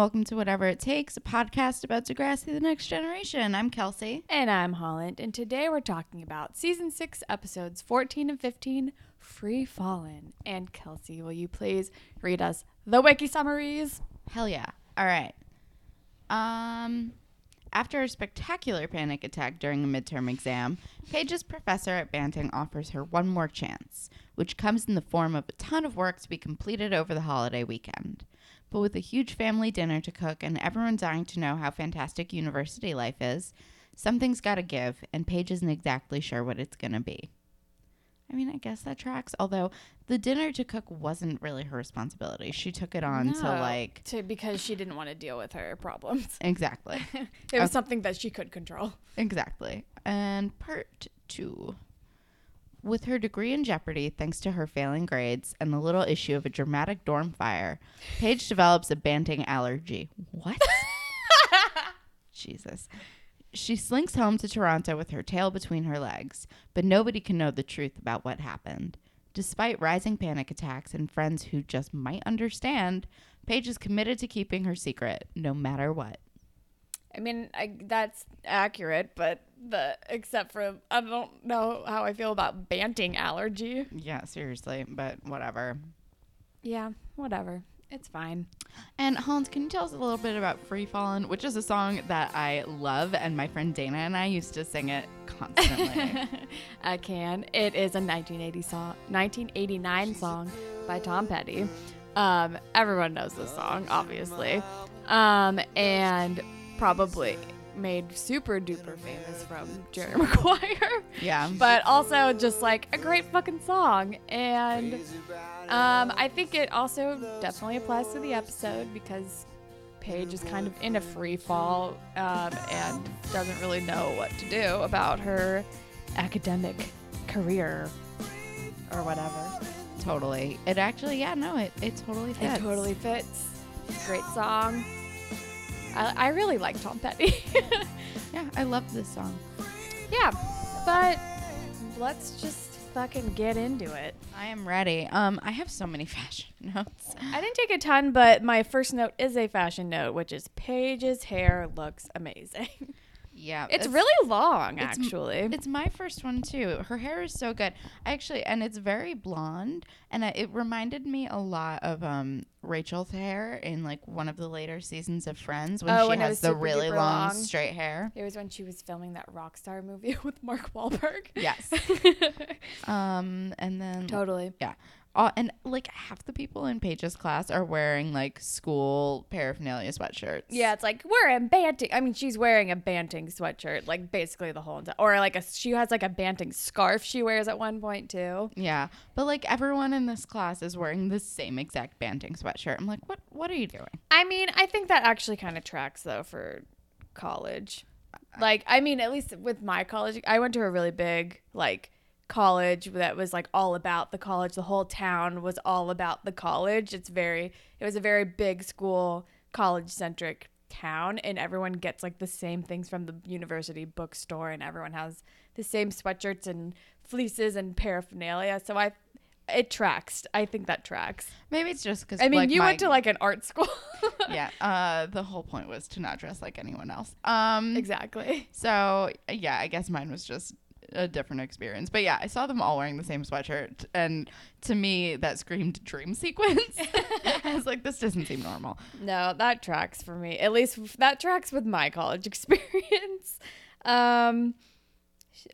welcome to Whatever It Takes, a podcast about Degrassi the Next Generation. I'm Kelsey. And I'm Holland, and today we're talking about season six, episodes 14 and 15, Free Fallin'. And Kelsey, will you please read us the wiki summaries? Hell yeah. All right. Um, after a spectacular panic attack during a midterm exam, Paige's professor at Banting offers her one more chance, which comes in the form of a ton of work to be completed over the holiday weekend. But with a huge family dinner to cook and everyone dying to know how fantastic university life is, something's got to give, and Paige isn't exactly sure what it's going to be. I mean, I guess that tracks. Although the dinner to cook wasn't really her responsibility. She took it on to like to because she didn't want to deal with her problems. exactly, it was Okay. something that she could control. exactly. And part two. With her degree in jeopardy, thanks to her failing grades and the little issue of a dramatic dorm fire, Paige develops a banting allergy. What? Jesus. She slinks home to Toronto with her tail between her legs, but nobody can know the truth about what happened. Despite rising panic attacks and friends who just might understand, Paige is committed to keeping her secret, no matter what. I mean, I, that's accurate, but the except for I don't know how I feel about banting allergy. Yeah, seriously, but whatever. Yeah, whatever. It's fine. And Hans, can you tell us a little bit about Free Fallin', which is a song that I love, and my friend Dana and I used to sing it constantly. I can. It is a 1980 song, 1989 song by Tom Petty. Um, everyone knows this song, obviously, um, and probably made super duper famous from Jerry Maguire. yeah. but also just like a great fucking song. And um, I think it also definitely applies to the episode because Paige is kind of in a free fall um, and doesn't really know what to do about her academic career or whatever. Totally. It actually, yeah, no, it, it totally fits. It totally fits. Great song. I, I really like Tom Petty. Yeah, I love this song. yeah, but let's just fucking get into it. I am ready. Um, I have so many fashion notes. I didn't take a ton, but my first note is a fashion note, which is Paige's hair looks amazing. Yeah, It's really long, it's m- actually. It's my first one too. Her hair is so good. I actually, and it's very blonde, and I, it reminded me a lot of um Rachel's hair in like one of the later seasons of Friends when Oh, she has the really long, long. straight hair. it was when she was filming that Rockstar movie with Mark Wahlberg. Yes. um, and then totally. Yeah. Uh, and like half the people in Paige's class are wearing like school paraphernalia sweatshirts. Yeah, it's like we're in Banting. I mean, she's wearing a Banting sweatshirt, like basically the whole time, or like a she has like a Banting scarf she wears at one point too. Yeah. But like everyone in this class is wearing the same exact Banting sweatshirt. I'm like, what what are you doing? I mean, I think that actually kind of tracks though for college. Like, I mean, at least with my college, I went to a really big like college that was like all about the college. The whole town was all about the college. It's very, it was a very big school, college centric town, and everyone gets like the same things from the university bookstore, and everyone has the same sweatshirts and fleeces and paraphernalia. So I, it tracks. I think that tracks. Maybe it's just because I mean, like, you my- went to like an art school. yeah. Uh, the whole point was to not dress like anyone else. Um. exactly. So yeah, I guess mine was just a different experience. But yeah, I saw them all wearing the same sweatshirt, and to me, that screamed dream sequence. I was like, this doesn't seem normal. No, that tracks for me. At least that tracks with my college experience. Um,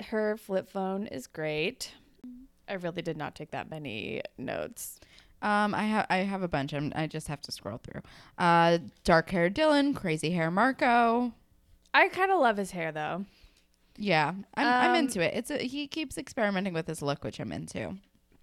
her flip phone is great. I really did not take that many notes. Um, I have I have a bunch. I'm, I just have to scroll through. Uh, dark hair Dylan, crazy hair Marco. I kind of love his hair though. Yeah, I'm, I'm Um, into it. It's a, he keeps experimenting with his look, which I'm into.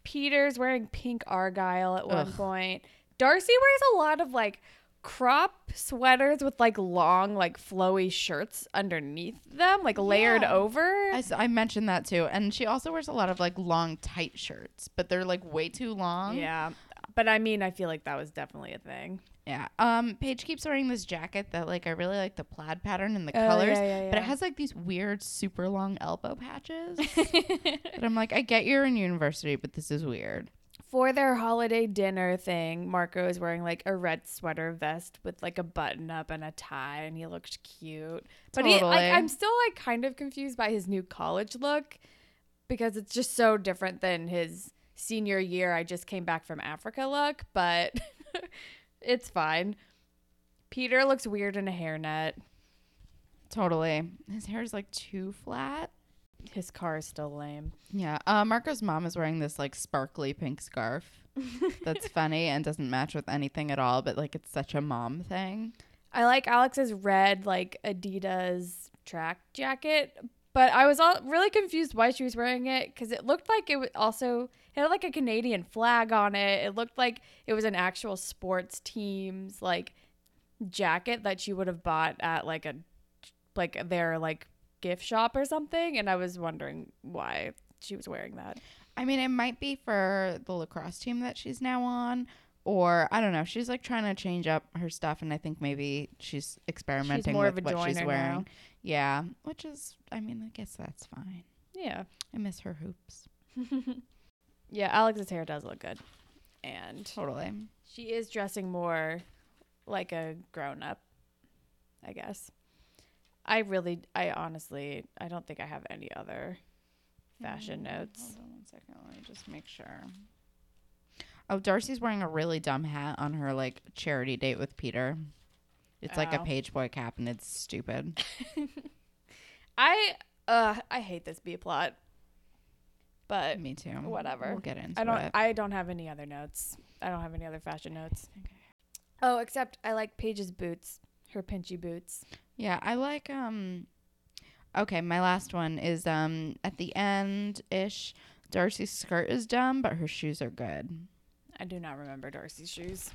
Peter's wearing pink argyle at one Ugh. point. Darcy wears a lot of like crop sweaters with like long, like flowy shirts underneath them, like layered Yeah. over. I, s- I mentioned that too, and she also wears a lot of like long tight shirts, but they're like way too long. yeah. But I mean, I feel like that was definitely a thing. Yeah. Um, Paige keeps wearing this jacket that like I really like the plaid pattern and the Oh, colors, yeah, yeah, but it has like these weird super long elbow patches. but I'm like, I get you're in university, but this is weird. for their holiday dinner thing, Marco is wearing like a red sweater vest with like a button up and a tie, and he looked cute. But he, Totally. like, I'm still like kind of confused by his new college look because it's just so different than his senior year. I just came back from Africa look, but it's fine. Peter looks weird in a hairnet. Totally. His hair is like too flat. His car is still lame. Yeah. Uh, Marco's mom is wearing this like sparkly pink scarf. That's funny and doesn't match with anything at all, but like it's such a mom thing. I like Alex's red like Adidas track jacket, but I was all really confused why she was wearing it because it looked like it was also it had like a Canadian flag on it. It looked like it was an actual sports team's like jacket that she would have bought at like a like their like gift shop or something, and I was wondering why she was wearing that. I mean, it might be for the lacrosse team that she's now on, or I don't know. She's like trying to change up her stuff, and I think maybe she's experimenting more with of a what she's wearing. now. Yeah, which is, I mean, I guess that's fine. Yeah, I miss her hoops. yeah. Alex's hair does look good, and Totally. She is dressing more like a grown up, I guess. I really, I honestly, I don't think I have any other fashion Mm, notes. Hold on one second. Let me just make sure. Oh, Darcy's wearing a really dumb hat on her like charity date with Peter. It's like a Oh. page boy cap, and it's stupid. I, uh, I hate this B plot, but Me too. whatever. We'll get into I don't, it. I don't have any other notes. I don't have any other fashion notes. Okay. Oh, except I like Paige's boots, her pinchy boots. Yeah, I like um Okay, my last one is um at the end ish. Darcy's skirt is dumb, but her shoes are good. I do not remember Darcy's shoes.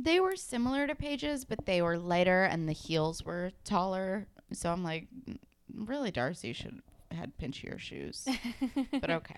They were similar to Paige's, but they were lighter and the heels were taller. So I'm like, "Mm, really, Darcy should have had pinchier shoes. but okay.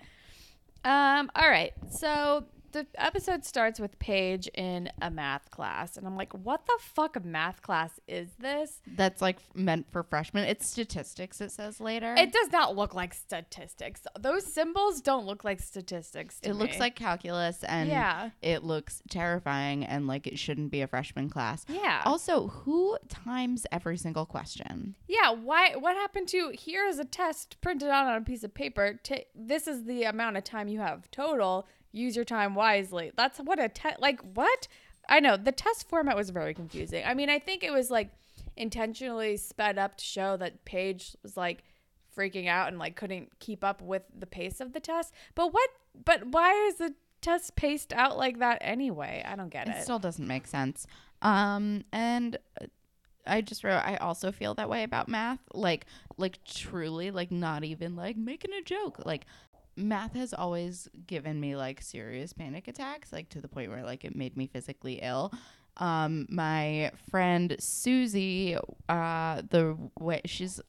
Um, all right. So the episode starts with Paige in a math class, and I'm like, what the fuck math class is this? That's like meant for freshmen. It's statistics, it says later. It does not look like statistics. Those symbols don't look like statistics. To it looks like calculus and yeah, it looks terrifying and like it shouldn't be a freshman class. yeah, Also, who times every single question? yeah. Why? What happened to? Here is a test printed out on a piece of paper. Ta this is the amount of time you have total. Use your time wisely. That's what a test. Like what? I know the test format was very confusing. I mean, I think it was like intentionally sped up to show that Paige was like freaking out and like couldn't keep up with the pace of the test. But what? But why is the test paced out like that anyway? I don't get It it. still doesn't make sense. Um, and uh, I just wrote, I also feel that way about math. Like, like truly, like not even like making a joke. Like, math has always given me like serious panic attacks, like to the point where like it made me physically ill. Um, my friend Susie, uh, the way she's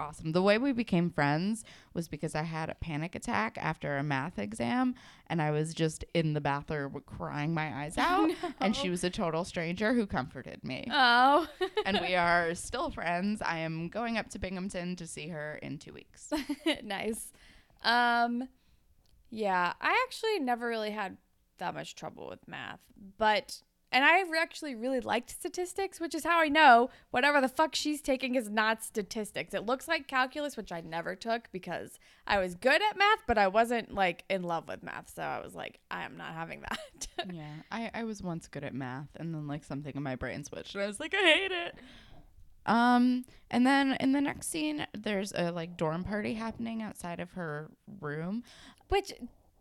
awesome. The way we became friends was because I had a panic attack after a math exam and I was just in the bathroom crying my eyes out and she was a total stranger who comforted me. Oh. and we are still friends. I am going up to Binghamton to see her in 2 weeks. nice. Um yeah, I actually never really had that much trouble with math, but and I actually really liked statistics, which is how I know whatever the fuck she's taking is not statistics. It looks like calculus, which I never took because I was good at math, but I wasn't like in love with math. So I was like, I am not having that. yeah. I I was once good at math and then like something in my brain switched and I was like I hate it. Um and then in the next scene there's a like dorm party happening outside of her room. which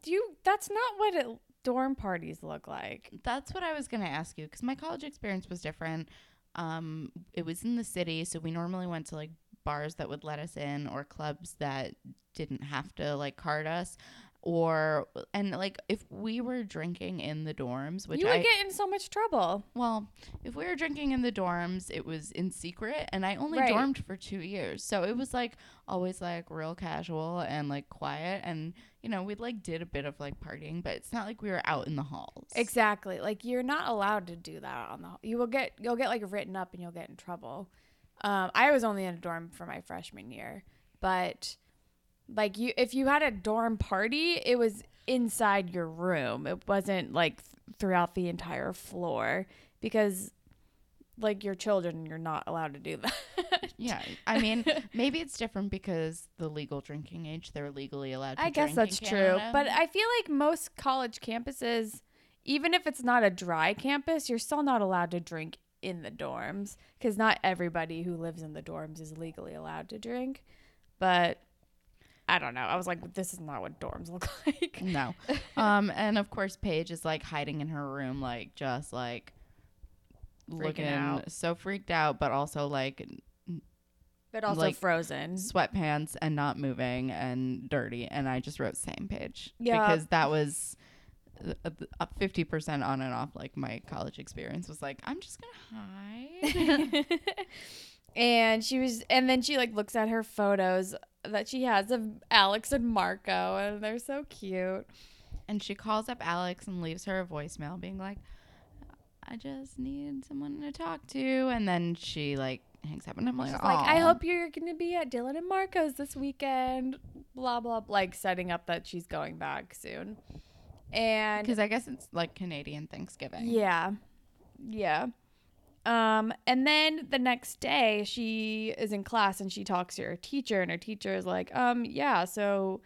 do you that's not what it, dorm parties look like. That's what I was to ask you because my college experience was different. Um, it was in the city, so we normally went to like bars that would let us in or clubs that didn't have to like card us. Or and like if we were drinking in the dorms, which you would I get in so much trouble. well, if we were drinking in the dorms, it was in secret, and I only Right. dormed for two years, so it was like always like real casual and like quiet, and you know we like did a bit of like partying, but it's not like we were out in the halls. Exactly. Like you're not allowed to do that on the. You will get you'll get like written up and you'll get in trouble. Um, I was only in a dorm for my freshman year, but like you, if you had a dorm party, it was inside your room. It wasn't like th- throughout the entire floor because like your children you're not allowed to do that. Yeah, I mean, maybe it's different because the legal drinking age, they're legally allowed to I guess that's true. But I feel like most college campuses even if it's not a dry campus, you're still not allowed to drink in the dorms cuz not everybody who lives in the dorms is legally allowed to drink. But I don't know. I was like this is not what dorms look like. no. Um, and of course, Paige is like hiding in her room, like just like looking out. so freaked out, but also like But also Like, frozen. sweatpants and not moving and dirty. And I just wrote same page Yeah. because that was uh, uh, up uh, fifty percent on and off. Like my college experience was like, I'm just gonna hide. and she was and then she like looks at her photos that she has of Alex and Marco and they're so cute. and she calls up Alex and leaves her a voicemail, being like, I just need someone to talk to. And then she like hangs up, and I'm like, She's like, I hope you're gonna be at Dylan and Marco's this weekend. Blah blah like setting up that she's going back soon. And Because I guess it's like Canadian Thanksgiving. Yeah. Yeah. Um, and then the next day she is in class and she talks to her teacher and her teacher is like, um, yeah, so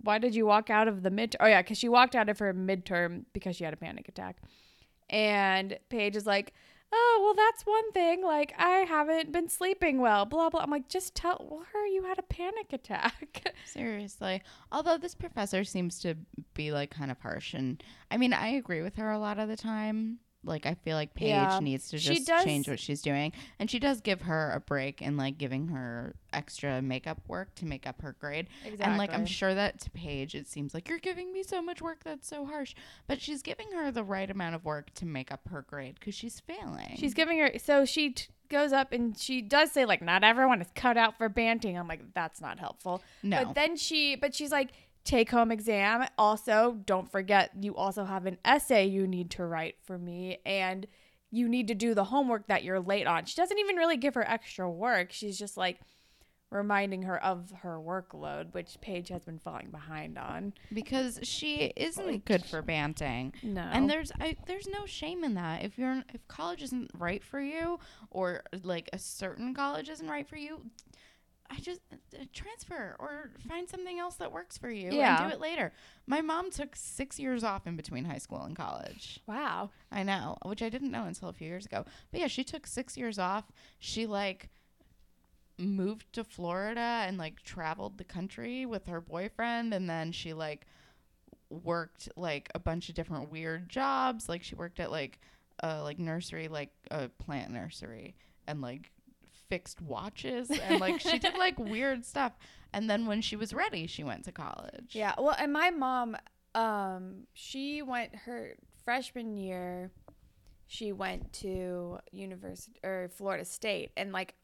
why did you walk out of the mid oh yeah, because she walked out of her midterm because she had a panic attack. And Paige is like, Oh, well that's one thing. Like I haven't been sleeping well, blah blah. I'm like, just tell her you had a panic attack. Seriously. Although this professor seems to be like kind of harsh. And I mean, I agree with her a lot of the time. Like, I feel like Paige Yeah. needs to just does- change what she's doing. And she does give her a break and like giving her extra makeup work to make up her grade. And like, I'm sure that to Paige, it seems like you're giving me so much work that's so harsh. But she's giving her the right amount of work to make up her grade because she's failing. She's giving her so she t- goes up and she does say like not everyone is cut out for banting. I'm like that's not helpful. no. But then she but she's like take home exam. Also, don't forget you also have an essay you need to write for me and you need to do the homework that you're late on. She doesn't even really give her extra work. She's just like reminding her of her workload, which Paige has been falling behind on. because she isn't good for banting. No. And there's I, there's no shame in that. If you're if college isn't right for you, or like a certain college isn't right for you, I just uh, transfer or find something else that works for you Yeah. and do it later. My mom took six years off in between high school and college. wow. I know, which I didn't know until a few years ago. But yeah, she took six years off. She like moved to Florida and like traveled the country with her boyfriend, and then she like worked like a bunch of different weird jobs. Like she worked at like a like nursery, like a plant nursery, and like fixed watches and like she did like weird stuff. And then when she was ready, she went to college. Yeah. Well, and my mom, um, she went her freshman year. She went to university or Florida State, and like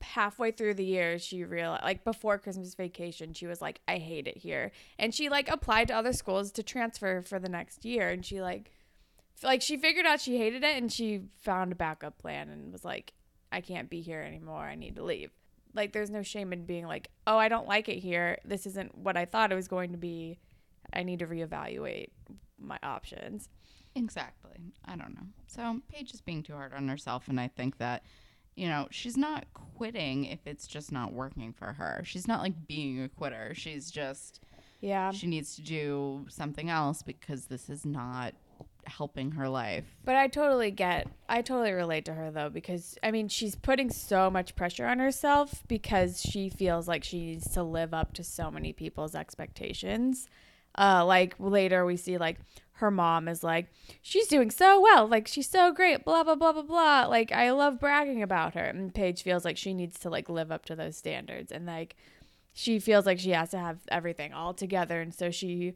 halfway through the year, she realized, like before Christmas vacation, she was like, "I hate it here," and she like applied to other schools to transfer for the next year, and she like, like she figured out she hated it, and she found a backup plan, and was like, "I can't be here anymore. I need to leave." Like, there's no shame in being like, "Oh, I don't like it here. This isn't what I thought it was going to be. I need to reevaluate my options." Exactly. I don't know. So Paige is being too hard on herself, and I think that, you know, she's not quitting if it's just not working for her. She's not like being a quitter. She's just Yeah. she needs to do something else because this is not helping her life. But I totally get, I totally relate to her though, because I mean, she's putting so much pressure on herself because she feels like she needs to live up to so many people's expectations. Uh, like later we see like her mom is like, she's doing so well, like she's so great, blah blah blah blah blah. Like I love bragging about her, and Paige feels like she needs to like live up to those standards, and like she feels like she has to have everything all together, and so she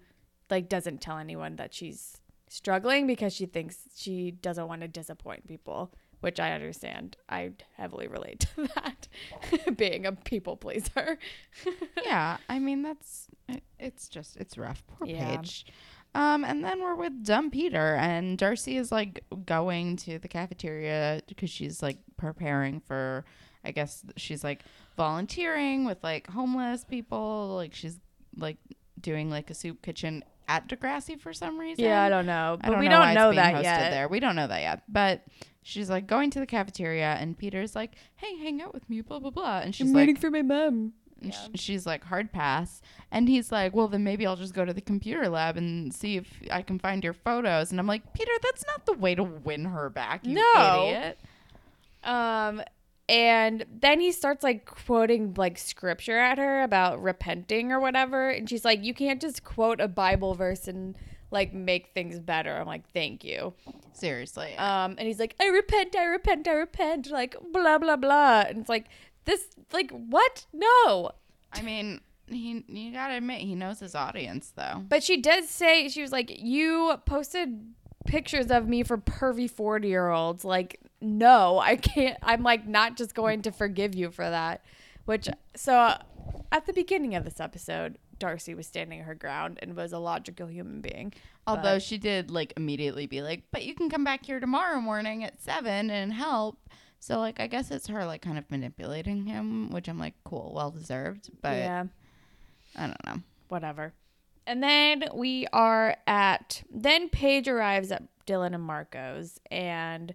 like doesn't tell anyone that she's struggling because she thinks she doesn't want to disappoint people, which I understand. I heavily relate to that, being a people pleaser. yeah, I mean that's it, it's just it's rough. Poor Yeah. Paige. Um, and then we're with dumb Peter, and Darcy is like going to the cafeteria because she's like preparing for. I guess she's like volunteering with like homeless people. Like she's like doing like a soup kitchen at Degrassi for some reason. Yeah, I don't know, but don't we know don't know that yet. There, we don't know that yet. But she's like going to the cafeteria, and Peter's like, "Hey, hang out with me," blah blah blah, and she's I'm like, waiting for my mom. and Yeah. she's like, "Hard pass," and he's like, "Well, then maybe I'll just go to the computer lab and see if I can find your photos." And I'm like, Peter, that's not the way to win her back, you No. idiot. Um, and then he starts like quoting like scripture at her about repenting or whatever, and she's like, "You can't just quote a Bible verse and like make things better." I'm like, "Thank you." Seriously. Um, and he's like, "I repent, I repent, I repent," like blah blah blah, and it's like this, like what? No. I mean, he you gotta admit he knows his audience though. But she did say she was like, "You posted pictures of me for pervy forty year olds." Like, no, I can't. I'm like not just going to forgive you for that. Which so at the beginning of this episode, Darcy was standing her ground and was a logical human being. Although But- she did like immediately be like, "But you can come back here tomorrow morning at seven and help." So like, I guess it's her like kind of manipulating him, which I'm like, cool, well deserved. But yeah, I don't know. whatever. And then we are at then Paige arrives at Dylan and Marco's and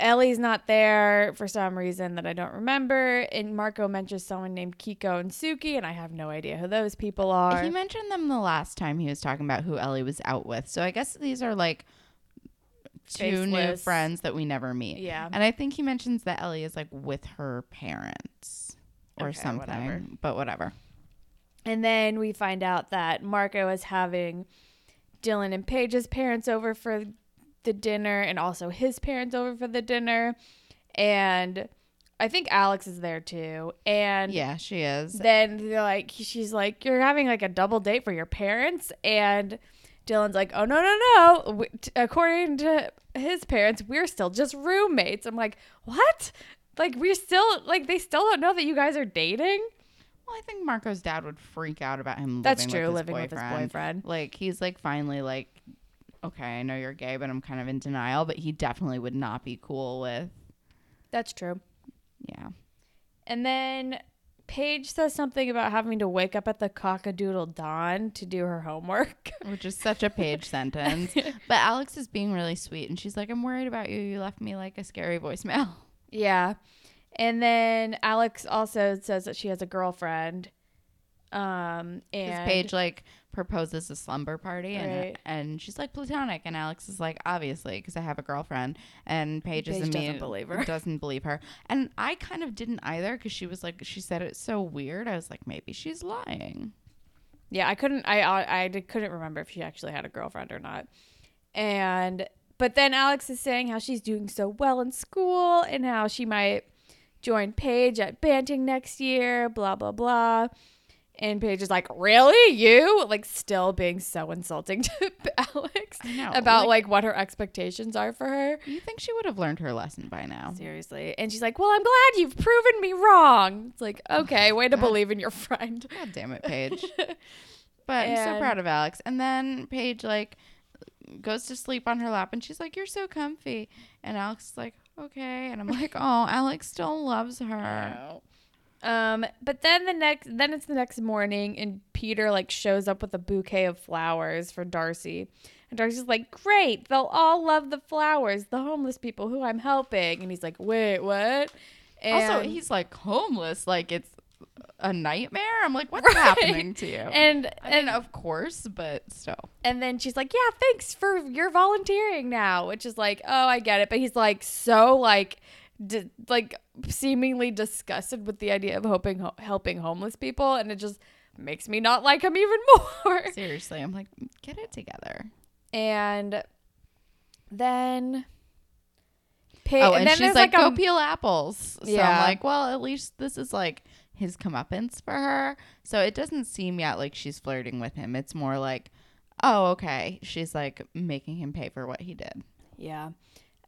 Ellie's not there for some reason that I don't remember. And Marco mentions someone named Kiko and Suki, and I have no idea who those people are. He mentioned them the last time he was talking about who Ellie was out with. So I guess these are like two new friends that we never meet. Yeah. And I think he mentions that Ellie is like with her parents or Okay, something. whatever. But whatever. And then we find out that Marco is having Dylan and Paige's parents over for the dinner and also his parents over for the dinner. And I think Alex is there too. And Yeah, she is. then they're like, she's like, you're having like a double date for your parents. And Dylan's like, oh, no, no, no. According to his parents, we're still just roommates. I'm like, what? Like, we're still, like, they still don't know that you guys are dating? Well, I think Marco's dad would freak out about him That's living true, with living boyfriend. with his boyfriend. Like he's like finally like okay, I know you're gay, but I'm kind of in denial, but he definitely would not be cool with That's true. yeah. And then Paige says something about having to wake up at the cockadoodle dawn to do her homework. Which is such a Paige sentence. But Alex is being really sweet and she's like, I'm worried about you. You left me like a scary voicemail. yeah. And then Alex also says that she has a girlfriend. Um and Paige like proposes a slumber party and Right. and she's like platonic and Alex is like obviously because I have a girlfriend and Paige, is doesn't believe her. doesn't believe her and I kind of didn't either because she was like she said it so weird I was like maybe she's lying Yeah, I couldn't. I I, I couldn't remember if she actually had a girlfriend or not. And but then Alex is saying how she's doing so well in school and how she might join Paige at Banting next year. Blah blah blah. And Paige is like, "Really, you?" Like, still being so insulting to Alex know, about like- like what her expectations are for her. you think she would have learned her lesson by now Seriously. And she's like, "Well, I'm glad you've proven me wrong." It's like, okay, way to believe in your friend. God damn it, Paige. But I'm so proud of Alex. And then Paige like goes to sleep on her lap and she's like, You're so comfy. And Alex is like, Okay. And I'm like, Oh, Alex still loves her. Um, but then the next, then it's the next morning, and Peter like shows up with a bouquet of flowers for Darcy, and Darcy's like, "Great, they'll all love the flowers, the homeless people who I'm helping." And he's like, "Wait, what?" And, also, he's like homeless, like it's a nightmare. I'm like, What's Right. happening to you? and I mean, and of course, but still. and then she's like, "Yeah, thanks for your volunteering now," which is like, "Oh, I get it," but he's like so like. D- like seemingly disgusted with the idea of hoping ho- helping homeless people and it just makes me not like him even more Seriously, I'm like, get it together. and then Paige, oh, and, then she's there's like, go a, peel apples. So Yeah. I'm like, well, at least this is like his comeuppance for her. So it doesn't seem yet like she's flirting with him. It's more like, oh, okay. She's like making him pay for what he did. yeah,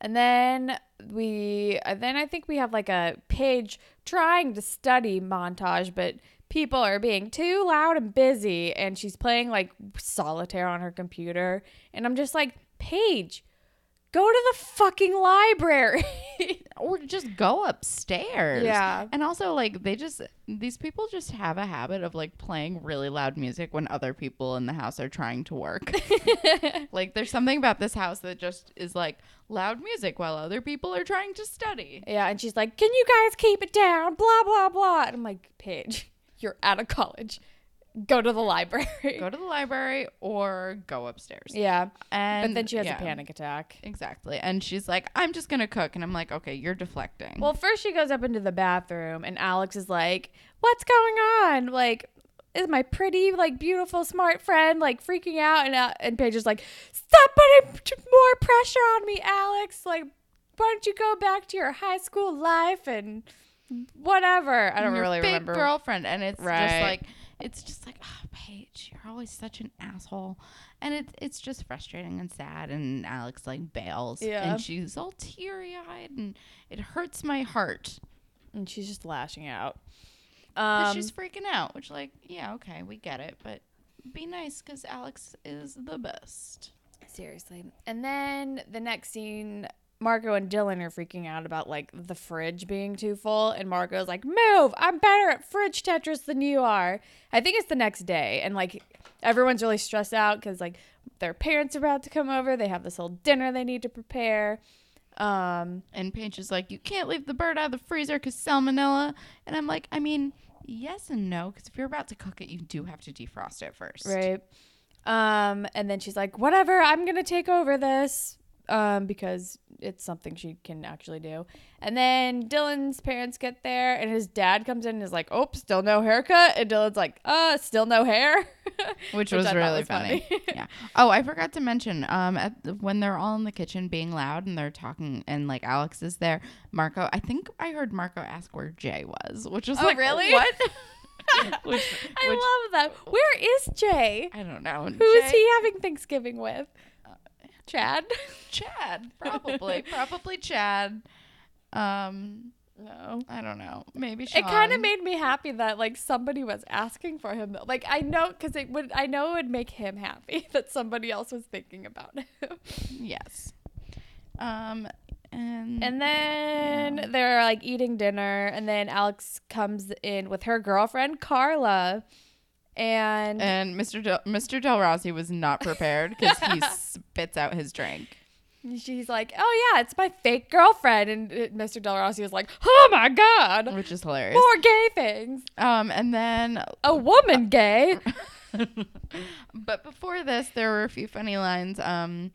and then we uh, then I think we have like a Paige trying to study montage, but people are being too loud and busy, and she's playing like solitaire on her computer, and I'm just like, Paige, go to the fucking library. or just go upstairs. Yeah. And also like they just these people just have a habit of like playing really loud music when other people in the house are trying to work. like there's something about this house that just is like loud music while other people are trying to study. yeah, and she's like, "Can you guys keep it down?" Blah blah blah. And I'm like, "Paige, you're out of college. Go to the library." Go to the library or go upstairs. yeah, And but then she has yeah, a panic attack. Exactly. And she's like, I'm just gonna cook and I'm like, okay, you're deflecting. Well, first she goes up into the bathroom, and Alex is like, "What's going on? Like, is my pretty, like, beautiful, smart friend like freaking out?" And uh, and Paige is like, "Stop putting more pressure on me, Alex. Like, why don't you go back to your high school life and whatever?" I don't really fake remember. girlfriend, and it's just like it's just like, oh, Paige, you're always such an asshole, and it's it's just frustrating and sad. And Alex like bails, Yeah. and she's all teary eyed, and it hurts my heart and she's just lashing out. Um, she's freaking out. Which like, yeah, okay, we get it, but be nice because Alex is the best. Seriously. And then the next scene, Marco and Dylan are freaking out about like the fridge being too full. And Marco's like, Move, I'm better at fridge Tetris than you are. I think it's the next day. And like everyone's really stressed out because like their parents are about to come over. They have this whole dinner they need to prepare. Um, And Paige is like, you can't leave the bird out of the freezer because salmonella. And I'm like, I mean, yes and no, because if you're about to cook it, you do have to defrost it first. right. Um, and then she's like, Whatever, I'm going to take over this. Um, because it's something she can actually do. And then Dylan's parents get there, and his dad comes in and is like, "Oh, still no haircut." And Dylan's like, "Uh, still no hair," Which, Which was really was funny. funny. yeah. Oh, I forgot to mention, um, at the, when they're all in the kitchen being loud and they're talking, and like Alex is there, Marco. I think I heard Marco ask where Jay was, which was Oh, like, really? What? which, I which love that. Where is Jay? I don't know. Who is Jay- he having Thanksgiving with? Chad. Chad, probably, probably Chad. Um, No. I don't know. Maybe Sean. It kind of made me happy that like somebody was asking for him. Though. Like I know because it would. I know it would make him happy that somebody else was thinking about him. yes. Um, and And then they're like eating dinner, and then Alex comes in with her girlfriend Carla, and and Mr. Del, Mr. Del Rossi was not prepared because he spits out his drink. she's like, "Oh yeah, it's my fake girlfriend," and uh, Mr. Del Rossi was like, "Oh my god, which is hilarious. more gay things, Um, and then, a woman gay." but before this, there were a few funny lines. Um,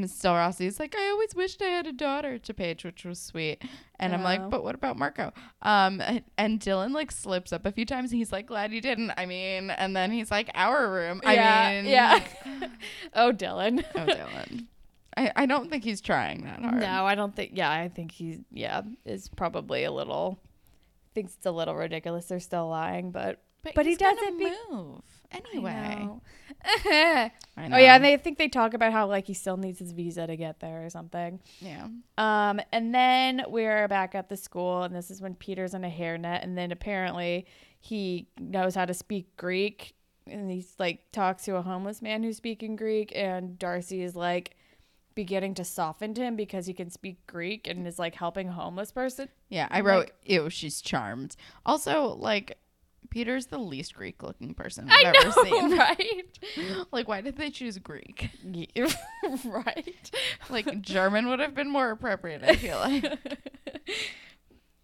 Miss Del is like, I always wished I had a daughter to Paige, which was sweet. And I'm Oh. like, but what about Marco? Um, and, and Dylan like slips up a few times. And he's like, glad you didn't. I mean, and then he's like, our room. I yeah, mean, yeah. oh, Dylan. oh, Dylan. I, I don't think he's trying that hard. No, I don't think. Yeah, I think he's yeah is probably a little thinks it's a little ridiculous. They're still lying, but But he he's gonna doesn't be- move anyway. oh I know. yeah, and they think they talk about how like he still needs his visa to get there or something. yeah. Um, and then we're back at the school, and this is when Peter's in a hairnet, and then apparently he knows how to speak Greek, and he's like talks to a homeless man who's speaking Greek, and Darcy is like beginning to soften to him because he can speak Greek and is like helping a homeless person. Yeah, I wrote, like- ew, she's charmed. Also, like, Peter's the least Greek looking person I I've ever know, seen. right? like, why did they choose Greek? Right. Like, German would have been more appropriate, I feel like.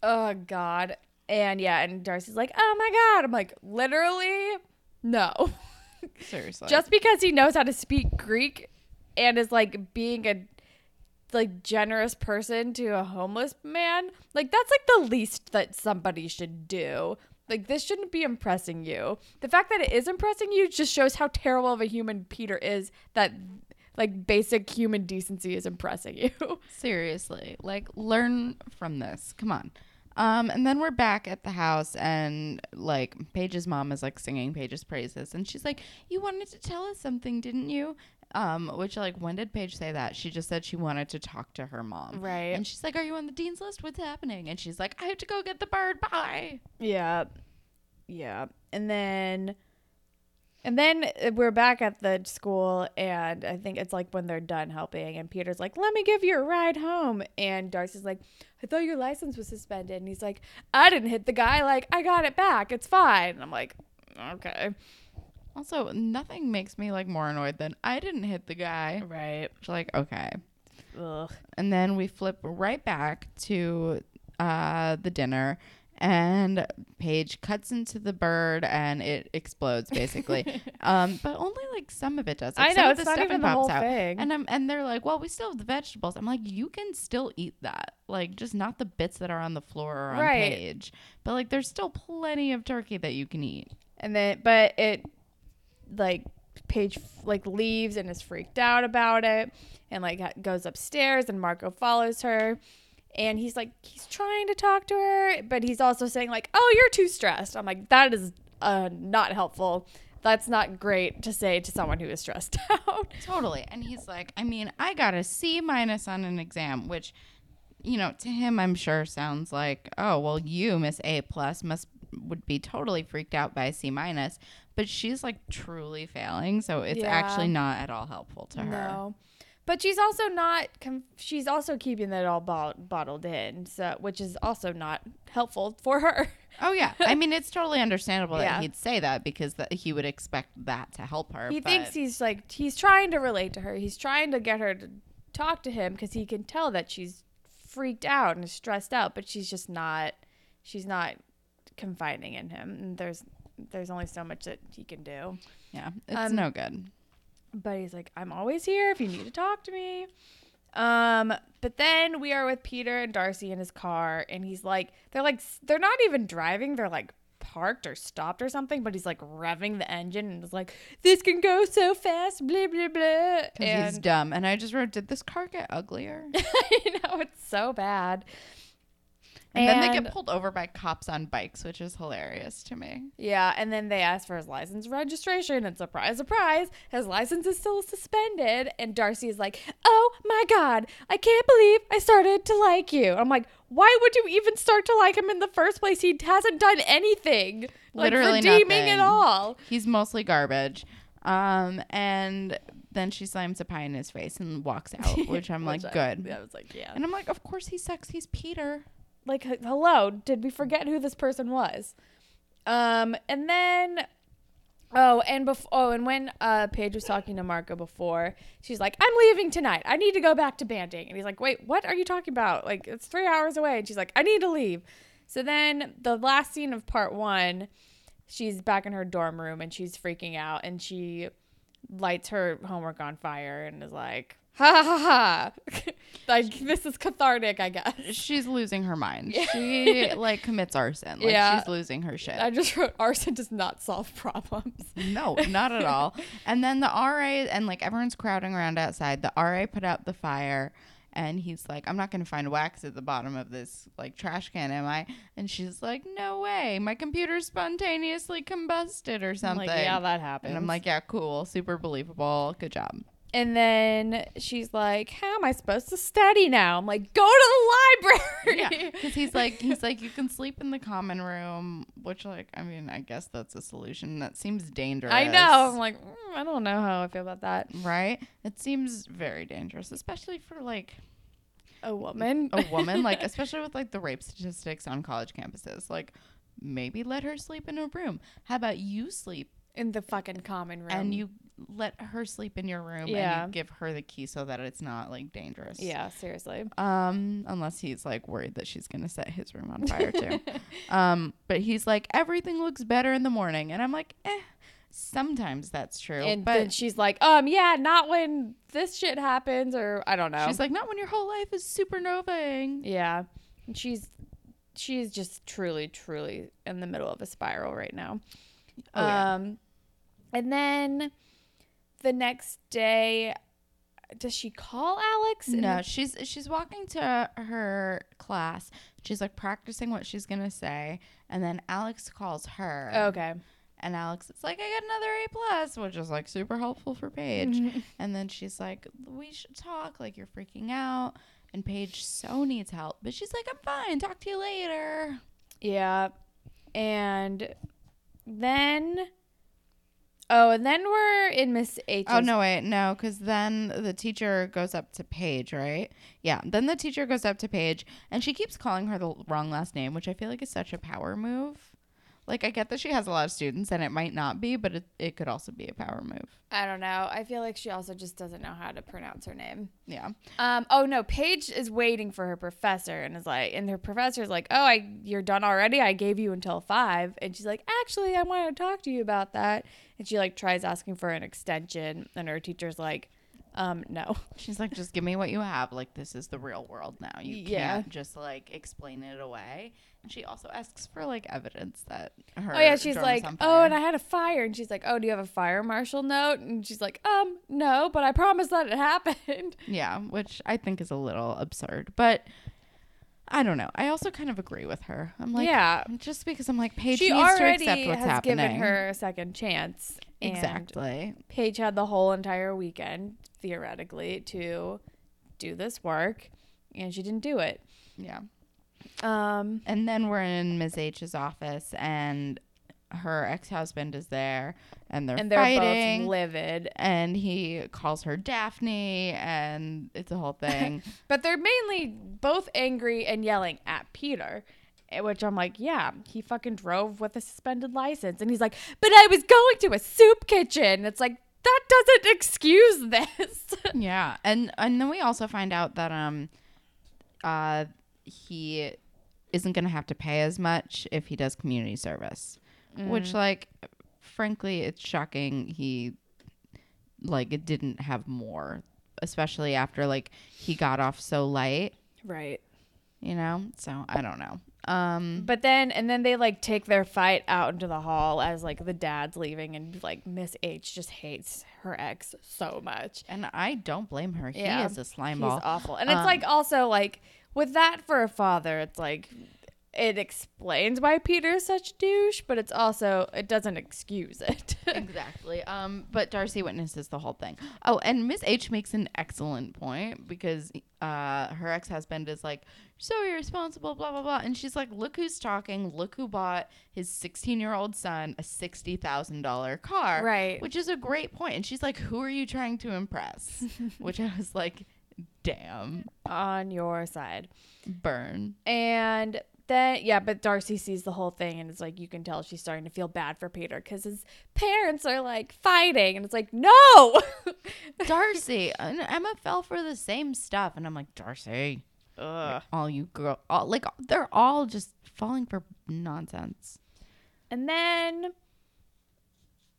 oh God. And yeah, and Darcy's like, oh my God. I'm like, literally, no. Seriously. Just because he knows how to speak Greek and is like being a like generous person to a homeless man, like that's like the least that somebody should do. Like this shouldn't be impressing you. The fact that it is impressing you just shows how terrible of a human Peter is that like basic human decency is impressing you. Seriously. Like, learn from this. Come on. Um, and then we're back at the house, and like Paige's mom is like singing Paige's praises, and she's like, "You wanted to tell us something, didn't you?" Um, which like when did Paige say that? She just said she wanted to talk to her mom, Right. And she's like, "Are you on the dean's list? What's happening?" And she's like, "I have to go get the bird. Bye." Yeah. Yeah. And then And then uh, we're back at the school, and I think it's like when they're done helping, and Peter's like, "Let me give you a ride home," and Darcy's like, "I thought your license was suspended," and he's like, "I didn't hit the guy. Like, I got it back. It's fine." And I'm like, "Okay, Also, nothing makes me like more annoyed than I didn't hit the guy. right." It's like, okay. Ugh. And then we flip right back to uh, the dinner, and Paige cuts into the bird, and it explodes basically. um, but only like some of it does. Like, I some know of it's the not stuffing even the pops whole out. thing. And I'm and they're like, well, we still have the vegetables. I'm like, you can still eat that, like just not the bits that are on the floor or on Right. Paige. But like, there's still plenty of turkey that you can eat. And then, but it, like, Paige like leaves and is freaked out about it, and like goes upstairs, and Marco follows her, and he's like, he's trying to talk to her, but he's also saying like, "Oh, you're too stressed." I'm like, that is uh not helpful. That's not great to say to someone who is stressed out. Totally. And he's like, I mean, I got a C minus on an exam, which, you know, to him, I'm sure sounds like, oh, well, you, Miss A plus, must would be totally freaked out by a C minus. But she's like truly failing, so it's Yeah. actually not at all helpful to her. No. But she's also not. Com- she's also keeping that all bo- bottled in, so which is also not helpful for her. Oh yeah, I mean, it's totally understandable Yeah. that he'd say that because that he would expect that to help her. He but- thinks he's like he's trying to relate to her. He's trying to get her to talk to him because he can tell that she's freaked out and stressed out, but she's just not. She's not confiding in him. And there's there's only so much that he can do. yeah, it's Um, no good. But he's like, I'm always here if you need to talk to me. Um, but then we are with Peter and Darcy in his car, and he's like, they're like, they're not even driving, they're like parked or stopped or something, but he's like revving the engine and is like, this can go so fast, blah, blah, blah. Because he's dumb. And I just wrote, did this car get uglier? you know, it's so bad. And, then they get pulled over by cops on bikes, which is hilarious to me. Yeah, and then they ask for his license registration, and surprise, surprise, his license is still suspended. And Darcy is like, "Oh my god, I can't believe I started to like you." I'm like, "Why would you even start to like him in the first place? He hasn't done anything like redeeming nothing. at all." He's mostly garbage. Um, and then she slams a pie in his face and walks out, which I'm like, Which I- good. I was like, "Yeah." And I'm like, of course he sucks. He's Peter. Like hello did we forget who this person was? Um and then oh and before oh and when uh paige was talking to marco before she's like i'm leaving tonight. I need to go back to Banting. And he's like wait what are you talking about? Like it's three hours away. And she's like i need to leave. So then the last scene of part one she's back in her dorm room and she's freaking out and she lights her homework on fire and is like ha ha ha like this is cathartic i guess She's losing her mind. She like commits arson. Like Yeah. she's losing her shit. I just wrote arson does not solve problems. No, not at all. And then the RA and like everyone's crowding around outside. The RA put out the fire and he's like, I'm not gonna find wax at the bottom of this like trash can, am I? And she's like, No way. My computer spontaneously combusted or something. like, yeah, that happened. and I'm like, Yeah, cool, super believable. Good job. And then she's like, "How am I supposed to study now?" I'm like, "Go to the library." Yeah. Because he's like he's like, You can sleep in the common room, which like I mean, I guess that's a solution. That seems dangerous. I know. I'm like, mm, I don't know how I feel about that. right? It seems very dangerous, especially for like A woman. a woman, like especially with like the rape statistics on college campuses. Like maybe let her sleep in a room. How about you sleep in the fucking common room. and you let her sleep in your room Yeah. and you give her the key so that it's not like dangerous. Yeah, seriously. Um, unless he's like worried that she's gonna set his room on fire too. um, but he's like everything looks better in the morning, and I'm like, eh. Sometimes that's true, And but then she's like, um, yeah, not when this shit happens, or I don't know. she's like, not when your whole life is supernovaing. yeah. And she's she's just truly, truly in the middle of a spiral right now. Oh, yeah. um and then the next day does she call Alex? No, she's she's walking to her class. She's like practicing what she's gonna say, and then Alex calls her. Okay. And Alex is like, I got another A plus, which is like super helpful for Paige. Mm-hmm. And then she's like, We should talk. Like you're freaking out. And Paige so needs help, but she's like, I'm fine. Talk to you later. Yeah. And then Oh, and then we're in Miss H. Oh no, wait, no, because then the teacher goes up to Paige, right? Yeah. Then the teacher goes up to Paige, and she keeps calling her the wrong last name, which I feel like is such a power move. Like I get that she has a lot of students, and it might not be, but it, it could also be a power move. I don't know. I feel like she also just doesn't know how to pronounce her name. Yeah. Um. Oh no, Paige is waiting for her professor and is like, and her professor's like, "Oh, I you're done already. I gave you until five. And she's like, "Actually, I want to talk to you about that." And she like tries asking for an extension, and her teacher's like, "Um, no." She's like, just give me what you have. Like this is the real world now. You Yeah. can't just like explain it away. And she also asks for like evidence that her. Oh yeah, she's dorm like, on "Oh, fire." and I had a fire." And she's like, "Oh, do you have a fire marshal note?" And she's like, "Um, no, but I promise that it happened." Yeah, which I think is a little absurd, but I don't know. I also kind of agree with her. I'm like, yeah. just because I'm like, Paige She needs to accept what's has happening. given her a second chance. exactly. Paige had the whole entire weekend, theoretically, to do this work, and she didn't do it. Yeah. Um, And then we're in Ms. H's office, and her ex-husband is there, and they're and they're fighting. both livid, and he calls her Daphne, and it's a whole thing. but they're mainly both angry and yelling at Peter. eh, Which I'm like, yeah, he fucking drove with a suspended license. And he's like, but I was going to a soup kitchen. It's like, that doesn't excuse this. yeah, and and then we also find out that um, uh, he isn't gonna have to pay as much if he does community service, which like, frankly, it's shocking he like it didn't have more, especially after like he got off so light, right. you know. So I don't know. Um, But then, and then they like take their fight out into the hall as like the dad's leaving, and like Miss H just hates her ex so much. and I don't blame her. He Yeah, is a slime He's ball. awful, and it's Um, like also like with that for a father, it's like it explains why Peter's such a douche, but it's also it doesn't excuse it. exactly. Um, but Darcy witnesses the whole thing. Oh, and Miss H makes an excellent point because uh, her ex husband is like so irresponsible, blah blah blah, and she's like, look who's talking. Look who bought his sixteen year old son a sixty thousand dollar car, Right. Which is a great point. And she's like, who are you trying to impress? which I was like, damn, On your side, burn. and then yeah, but Darcy sees the whole thing, and it's like you can tell she's starting to feel bad for Peter because his parents are like fighting, and it's like no. Darcy and Emma fell for the same stuff, and I'm like, Darcy. Ugh. all you girl all, like they're all just falling for nonsense And then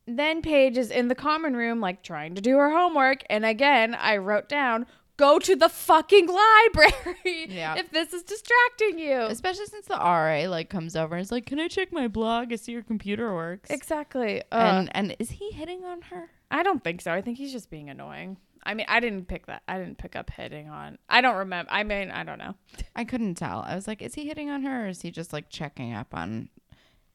then Paige is in the common room like trying to do her homework and again I wrote down go to the fucking library Yeah. if this is distracting you. especially since the ra like comes over and is like can i check my blog i see your computer works Exactly. Uh, and and is he hitting on her I don't think so. I think he's just being annoying. I mean, I didn't pick that. I didn't pick up hitting on. I don't remember. I mean, I don't know. i couldn't tell i was like is he hitting on her or is he just like checking up on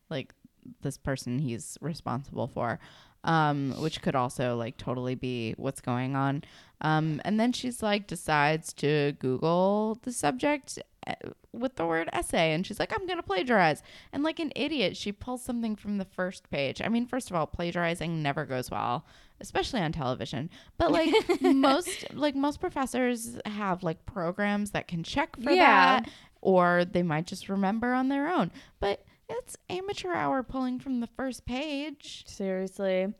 like this person he's responsible for um which could also like totally be what's going on. Um and then she's like decides to google the subject uh, with the word essay. And she's like i'm gonna plagiarize. And like an idiot she pulls something from the first page. I mean first of all plagiarizing never goes well especially on television. But like most like most professors have like programs that can check for Yeah. that or they might just remember on their own. But it's amateur hour pulling from the first page Seriously.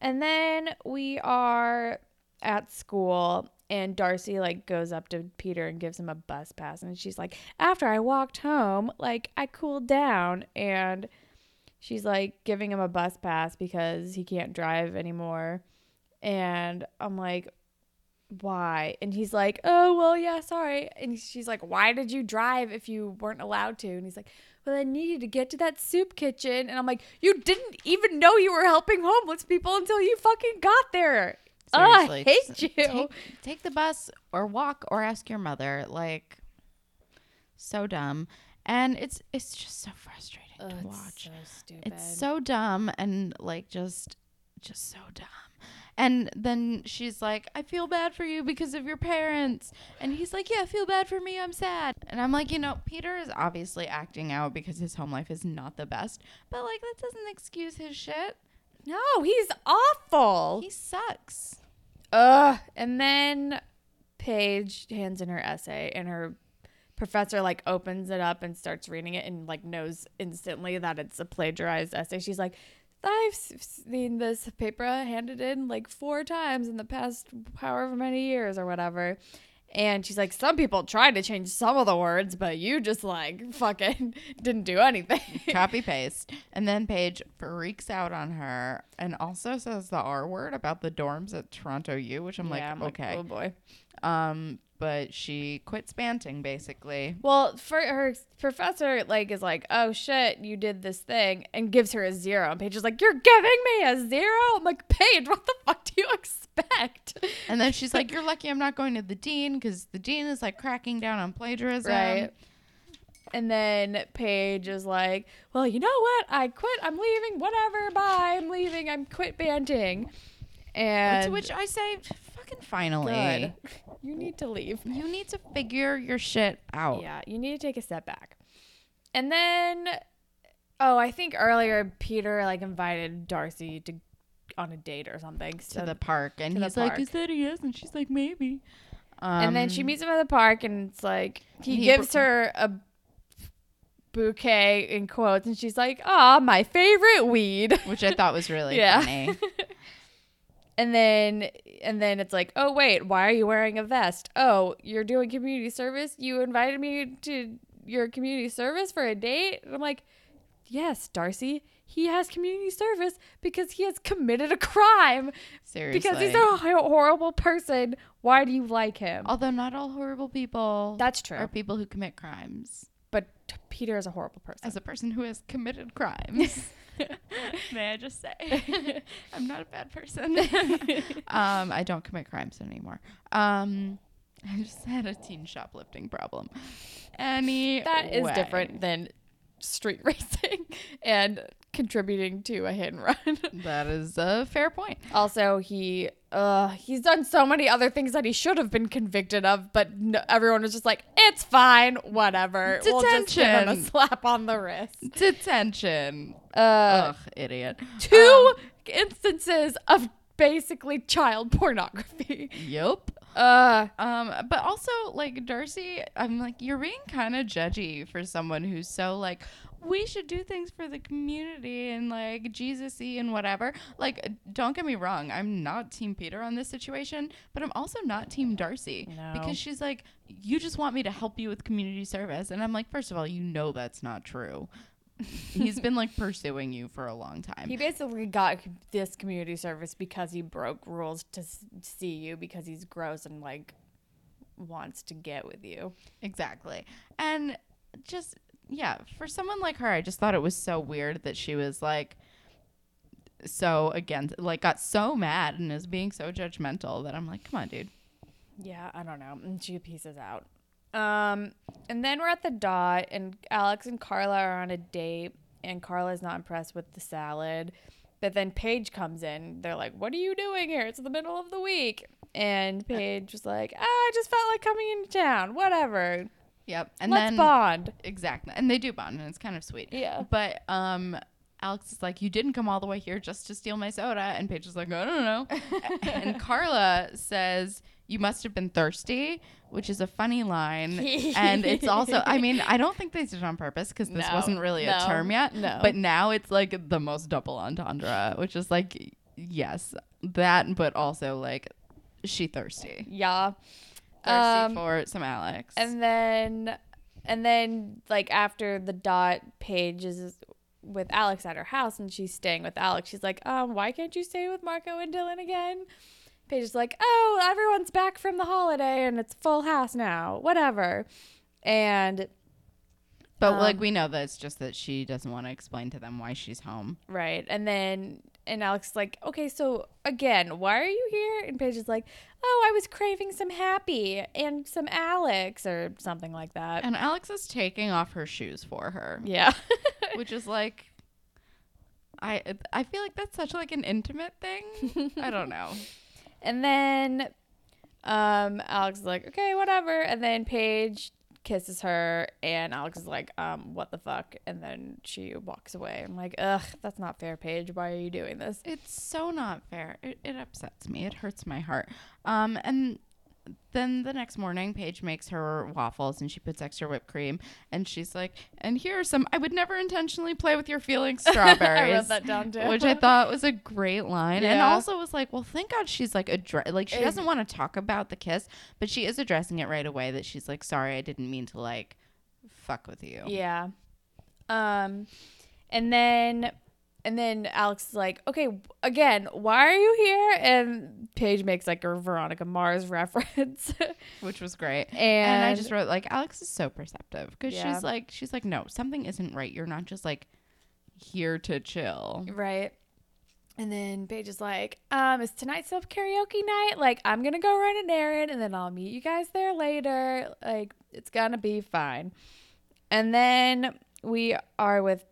And then we are at school and Darcy like goes up to Peter and gives him a bus pass and she's like, "After I walked home, like I cooled down." And she's like giving him a bus pass because he can't drive anymore. And I'm like, why? And he's like, oh, well, yeah, sorry. And she's like, why did you drive if you weren't allowed to? And he's like, well, I needed to get to that soup kitchen. And I'm like, you didn't even know you were helping homeless people until you fucking got there. Oh, I hate you. Take, take the bus or walk or ask your mother. Like, so dumb, and it's it's just so frustrating to watch. stupid. It's so dumb and like just just so dumb. And then she's like, I feel bad for you because of your parents. And he's like, Yeah, feel bad for me. I'm sad. And I'm like, you know, Peter is obviously acting out because his home life is not the best. But like, that doesn't excuse his shit. No, he's awful. He sucks. Ugh. And then Paige hands in her essay, and her professor like opens it up and starts reading it, and like knows instantly that it's a plagiarized essay. She's like, "I've seen this paper handed in like four times in the past however many years or whatever." And she's like, some people tried to change some of the words, but you just like fucking didn't do anything. Copy paste. And then Paige freaks out on her and also says the R word about the dorms at Toronto U, which I'm like, I'm okay. oh boy. Um, but she quits Banting basically. Well, for her professor, like, is like, "Oh shit, you did this thing," and gives her a zero. And Paige is like, "You're giving me a zero? I'm like, Paige, what the fuck do you expect? And then she's like, "You're lucky I'm not going to the dean because the dean is like cracking down on plagiarism." Right. And then Paige is like, "Well, you know what? I quit. I'm leaving. Whatever. Bye. I'm leaving. I'm quit Banting." And to which I say, "Fucking finally, Good. you need to leave. you need to figure your shit out." Yeah, you need to take a step back. And then, oh, I think earlier Peter like invited Darcy to on a date or something. To the park, and he's like. "Is that a yes?" And she's like, "Maybe." Um, and then she meets him at the park, and it's like he, He gives br- her a bouquet in quotes, and she's like, "Ah, my favorite weed." which I thought was really Yeah. funny. And then and then it's like, "Oh wait, why are you wearing a vest? Oh, you're doing community service. You invited me to your community service for a date?" And I'm like, "Yes, Darcy, he has community service because he has committed a crime Seriously, because he's a horrible person. Why do you like him?" Although not all horrible people That's true. are people who commit crimes. But Peter is a horrible person. As a person who has committed crimes, may I just say, I'm not a bad person. um, I don't commit crimes anymore. Um, I just had a teen shoplifting problem. Any that is way. different than street racing and contributing to a hit and run. That is a fair point. Also, he uh he's done so many other things that he should have been convicted of, but no, everyone was just like, "It's fine, whatever." We'll just give him a Detention. slap on the wrist. Detention. Uh, Ugh, idiot. two Um, instances of basically child pornography. Yup. Uh, Um, but also like Darcy, I'm like you're being kind of judgy for someone who's so like we should do things for the community and like Jesus-y and whatever. Like, don't get me wrong, I'm not Team Peter on this situation, but I'm also not Team Darcy No. because she's like, you just want me to help you with community service, and I'm like, first of all, you know that's not true. He's been like pursuing you for a long time. he basically got this community service because he broke rules to s- see you because he's gross and like wants to get with you. Exactly. And just yeah, for someone like her, I just thought it was so weird that she was like so against like got so mad and is being so judgmental that I'm like, come on, dude. Yeah, I don't know. And she pieces out. Um, and then we're at the dot, and Alex and Carla are on a date, and Carla's not impressed with the salad. But then Paige comes in. They're like, "What are you doing here? It's the middle of the week." And Paige was like, ah, "I just felt like coming into town. Whatever. Yep. And Let's then bond." exactly. And they do bond and it's kind of sweet. Yeah. But um Alex is like, You didn't come all the way here just to steal my soda and Paige is like, I don't know. and Carla says, You must have been thirsty, which is a funny line. and it's also I mean, I don't think they did it on purpose because this No, wasn't really a term yet. no. But now it's like the most double entendre, which is like yes, that but also like she thirsty. Yeah. Thirsty Um, for some Alex. And then, and then, like after the dot, Paige is with Alex at her house, and she's staying with Alex. She's like, "Um, why can't you stay with Marco and Dylan again?" Paige is like, "Oh, everyone's back from the holiday, and it's full house now. Whatever." And but like um, we know that it's just that she doesn't want to explain to them why she's home. right, and then and Alex is like, "Okay, so again, why are you here?" And Paige is like, "Oh, I was craving some happy and some Alex or something like that." And Alex is taking off her shoes for her, yeah. which is like I I feel like that's such like an intimate thing. I don't know. And then um Alex is like, okay, whatever. And then Paige kisses her, and Alex is like, um, what the fuck? And then she walks away. I'm like, ugh, that's not fair, Paige. Why are you doing this? It's so not fair. It, it upsets me. It hurts my heart. Um, and then the next morning, Paige makes her waffles and she puts extra whipped cream. And she's like, and here are some, I would never intentionally play with your feelings strawberries. I wrote that down too. Which I thought was a great line. And also was like, well, thank God she's like, addre- like, she Ex- doesn't want to talk about the kiss, but she is addressing it right away that she's like, sorry, I didn't mean to like fuck with you. Yeah. Um, and then and then Alex is like, okay, again, why are you here? And Paige makes like a Veronica Mars reference, Which was great. and, And I just wrote like Alex is so perceptive because Yeah. she's like she's like no something isn't right. You're not just like here to chill. right. And then Paige is like, um, is tonight still karaoke night? Like, I'm gonna go run an errand, and then I'll meet you guys there later. Like, it's gonna be fine. And then we are with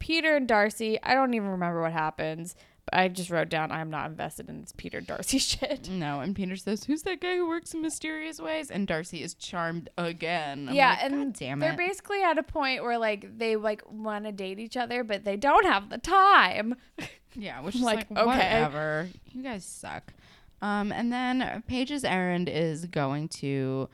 Peter and Darcy. I don't even remember what happens, but I just wrote down I'm not invested in this Peter Darcy shit. No, and Peter says, "Who's that guy who works in mysterious ways?" And Darcy is charmed again. I'm yeah, like, and damn they're basically at a point where like they like want to date each other, but they don't have the time. yeah, which is like, like, okay. whatever. You guys suck. Um, and then Paige's errand is going to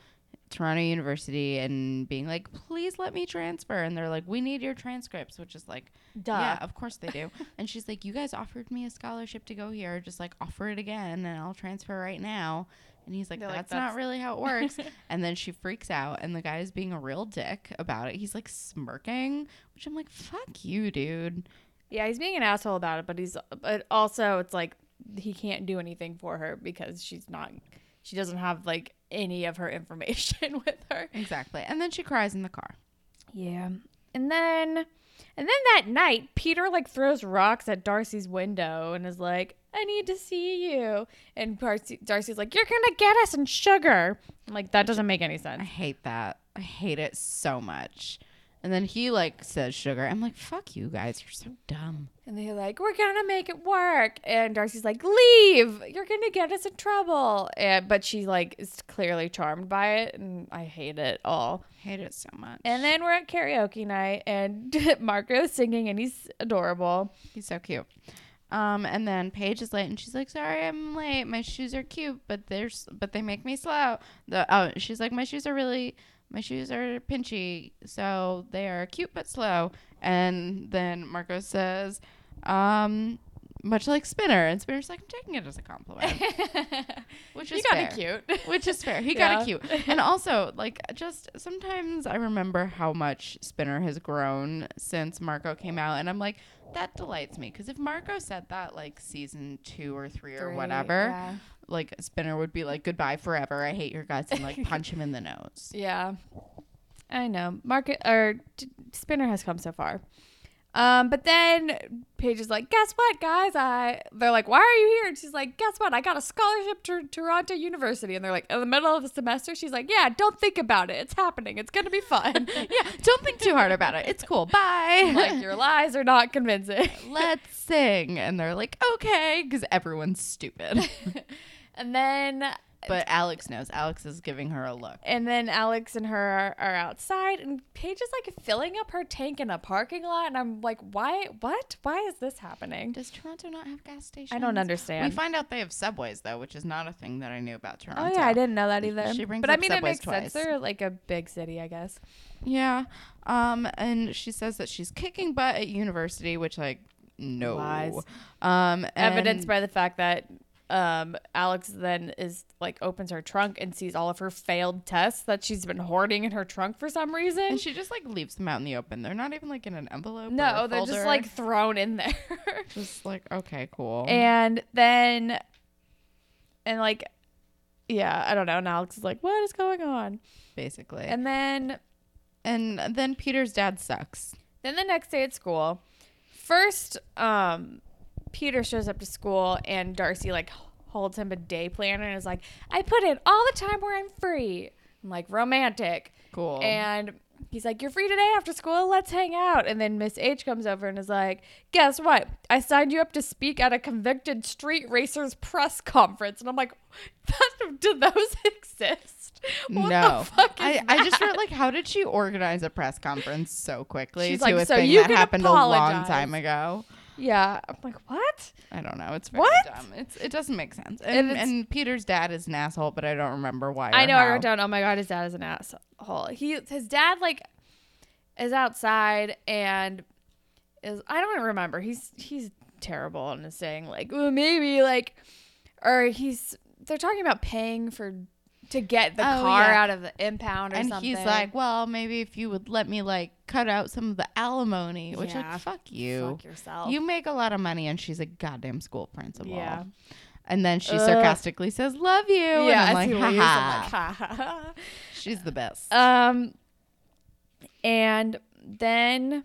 Toronto University and being like, "Please let me transfer." And they're like, "We need your transcripts," which is like, Duh. Yeah, of course they do. and she's like, "You guys offered me a scholarship to go here. Just like offer it again, and I'll transfer right now." And he's like, They're "That's, not really how it works." and then she freaks out, and the guy is being a real dick about it. He's like smirking, which I'm like, "Fuck you, dude." Yeah, he's being an asshole about it, but he's but also it's like he can't do anything for her because she's not she doesn't have like any of her information with her. Exactly. And then she cries in the car. Yeah. And then and then that night Peter like throws rocks at Darcy's window and is like, "I need to see you." And Darcy Darcy's like, "You're going to get us in sugar." I'm like, that doesn't make any sense. I hate that. I hate it so much. And then he like says sugar. I'm like, "Fuck you guys. You're so dumb." And they're like, "We're gonna make it work." And Darcy's like, "Leave! You're gonna get us in trouble." And but she like is clearly charmed by it, and I hate it all. hate it so much. And then we're at karaoke night, and Marco's singing, and he's adorable. He's so cute. Um, and then Paige is late, and she's like, "Sorry, I'm late. My shoes are cute, but they're but they make me slow." The oh, she's like, "My shoes are really, my shoes are pinchy, so they are cute but slow." And then Marco says, um, "Much like Spinner," and Spinner's like, "I'm taking it as a compliment," which is you got fair. it cute. Which is fair. He got it cute. And also, like, just sometimes I remember how much Spinner has grown since Marco came out. And I'm like, that delights me. Because if Marco said that, like, season two or three, or whatever, yeah. Like, Spinner would be like, goodbye forever. I hate your guts. And, like, punch him in the nose. Yeah, I know. Market or t- Spinner has come so far. Um, but then Paige is like, "Guess what, guys? I." They're like, "Why are you here?" And she's like, "Guess what? I got a scholarship to Toronto University." And they're like, "In the middle of the semester." She's like, "Yeah, don't think about it. It's happening. It's gonna be fun." yeah, don't think too hard about it. It's cool. Bye. like your lies are not convincing. Let's sing. And they're like, okay. Because everyone's stupid. And then but Alex knows. Alex is giving her a look. And then Alex and her are, are outside, and Paige is like filling up her tank in a parking lot. And I'm like, why? What? Why is this happening? Does Toronto not have gas stations? I don't understand. We find out they have subways though, which is not a thing that I knew about Toronto. oh yeah, I didn't know that either. She brings but I mean, it makes sense. twice. They're like a big city, I guess. Yeah. Um, and she says that she's kicking butt at university, which like no. Lies. Um, Evidenced by the fact that um Alex then is like opens her trunk and sees all of her failed tests that she's been hoarding in her trunk for some reason. and she just like leaves them out in the open. They're not even like in an envelope. no, they're just like thrown in there. just like okay, cool. And then, and like, yeah, I don't know. And Alex is like, what is going on? basically. And then, and then Peter's dad sucks. then the next day at school, first, um, Peter shows up to school and Darcy like holds him a day planner and is like, I put in all the time where I'm free. I'm like romantic. Cool. And he's like, "You're free today after school. Let's hang out." And then Miss H comes over and is like, "Guess what? I signed you up to speak at a convicted street racers press conference." And I'm like, "Do those exist?" What no, the fuck is I, I just wrote like, how did she organize a press conference so quickly She's to like, a "So thing you that happened a long apologize." time ago? Yeah, I'm like, "What?" I don't know. It's very What? dumb. It's it doesn't make sense. And And, it's- and Peter's dad is an asshole, but I don't remember why. I or know. I how. wrote down. Oh my god, his dad is an asshole. He, his dad, like, is outside and is. I don't remember. He's he's terrible and is saying like, well, maybe like, or he's. They're talking about paying for to get the Oh, car yeah. out of the impound or and something. he's like, well, maybe if you would let me like cut out some of the alimony, which Yeah. like fuck you. fuck yourself. You make a lot of money, and she's a goddamn school principal. Yeah. And then she Ugh. sarcastically says, "Love you." yeah. and I'm like, leaves, I'm like, ha, ha, ha. She's the best. Um, and then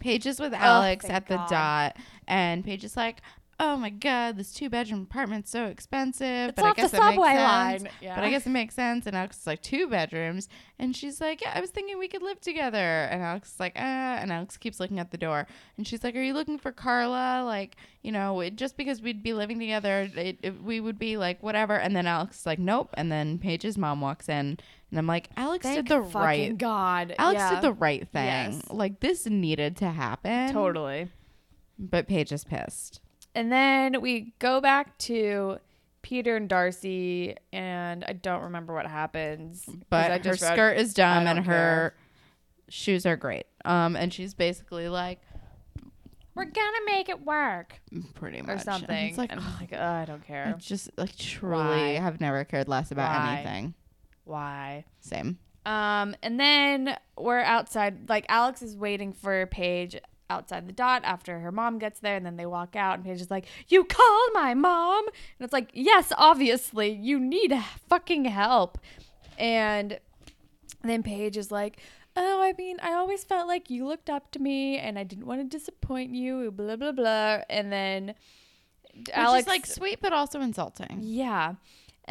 Paige is with Oh, Alex thank at the God. dot, and Paige is like, "Oh my god, this two bedroom apartment's so expensive." it's but off I guess the it makes subway sense. line. Yeah. But I guess it makes sense. And Alex is like two bedrooms, and she's like, "Yeah, I was thinking we could live together." And Alex is like, "Ah," and Alex keeps looking at the door, and she's like, "Are you looking for Carla? Like, you know, it, just because we'd be living together, it, it, we would be like whatever." And then Alex is like, "Nope." And then Paige's mom walks in, and I'm like, "Alex Thank did the right." God. Alex yeah. did the right thing. Yes. Like this needed to happen. totally. But Paige is pissed. And then we go back to Peter and Darcy, and I don't remember what happens. But her skirt is dumb and her shoes are great. Um, and she's basically like We're gonna make it work pretty much or And something. It's like and I'm like, oh, I don't care. I just like truly Why? have never cared less about Why? anything. Why? Same. Um, and then we're outside. Like Alex is waiting for Paige outside the dot after her mom gets there, and then they walk out, and Paige is like, "You called my mom," and it's like, "Yes, obviously, you need fucking help." And then Paige is like, "Oh, I mean, I always felt like you looked up to me, and I didn't want to disappoint you." Blah blah blah. And then Which Alex is like sweet but also insulting. yeah.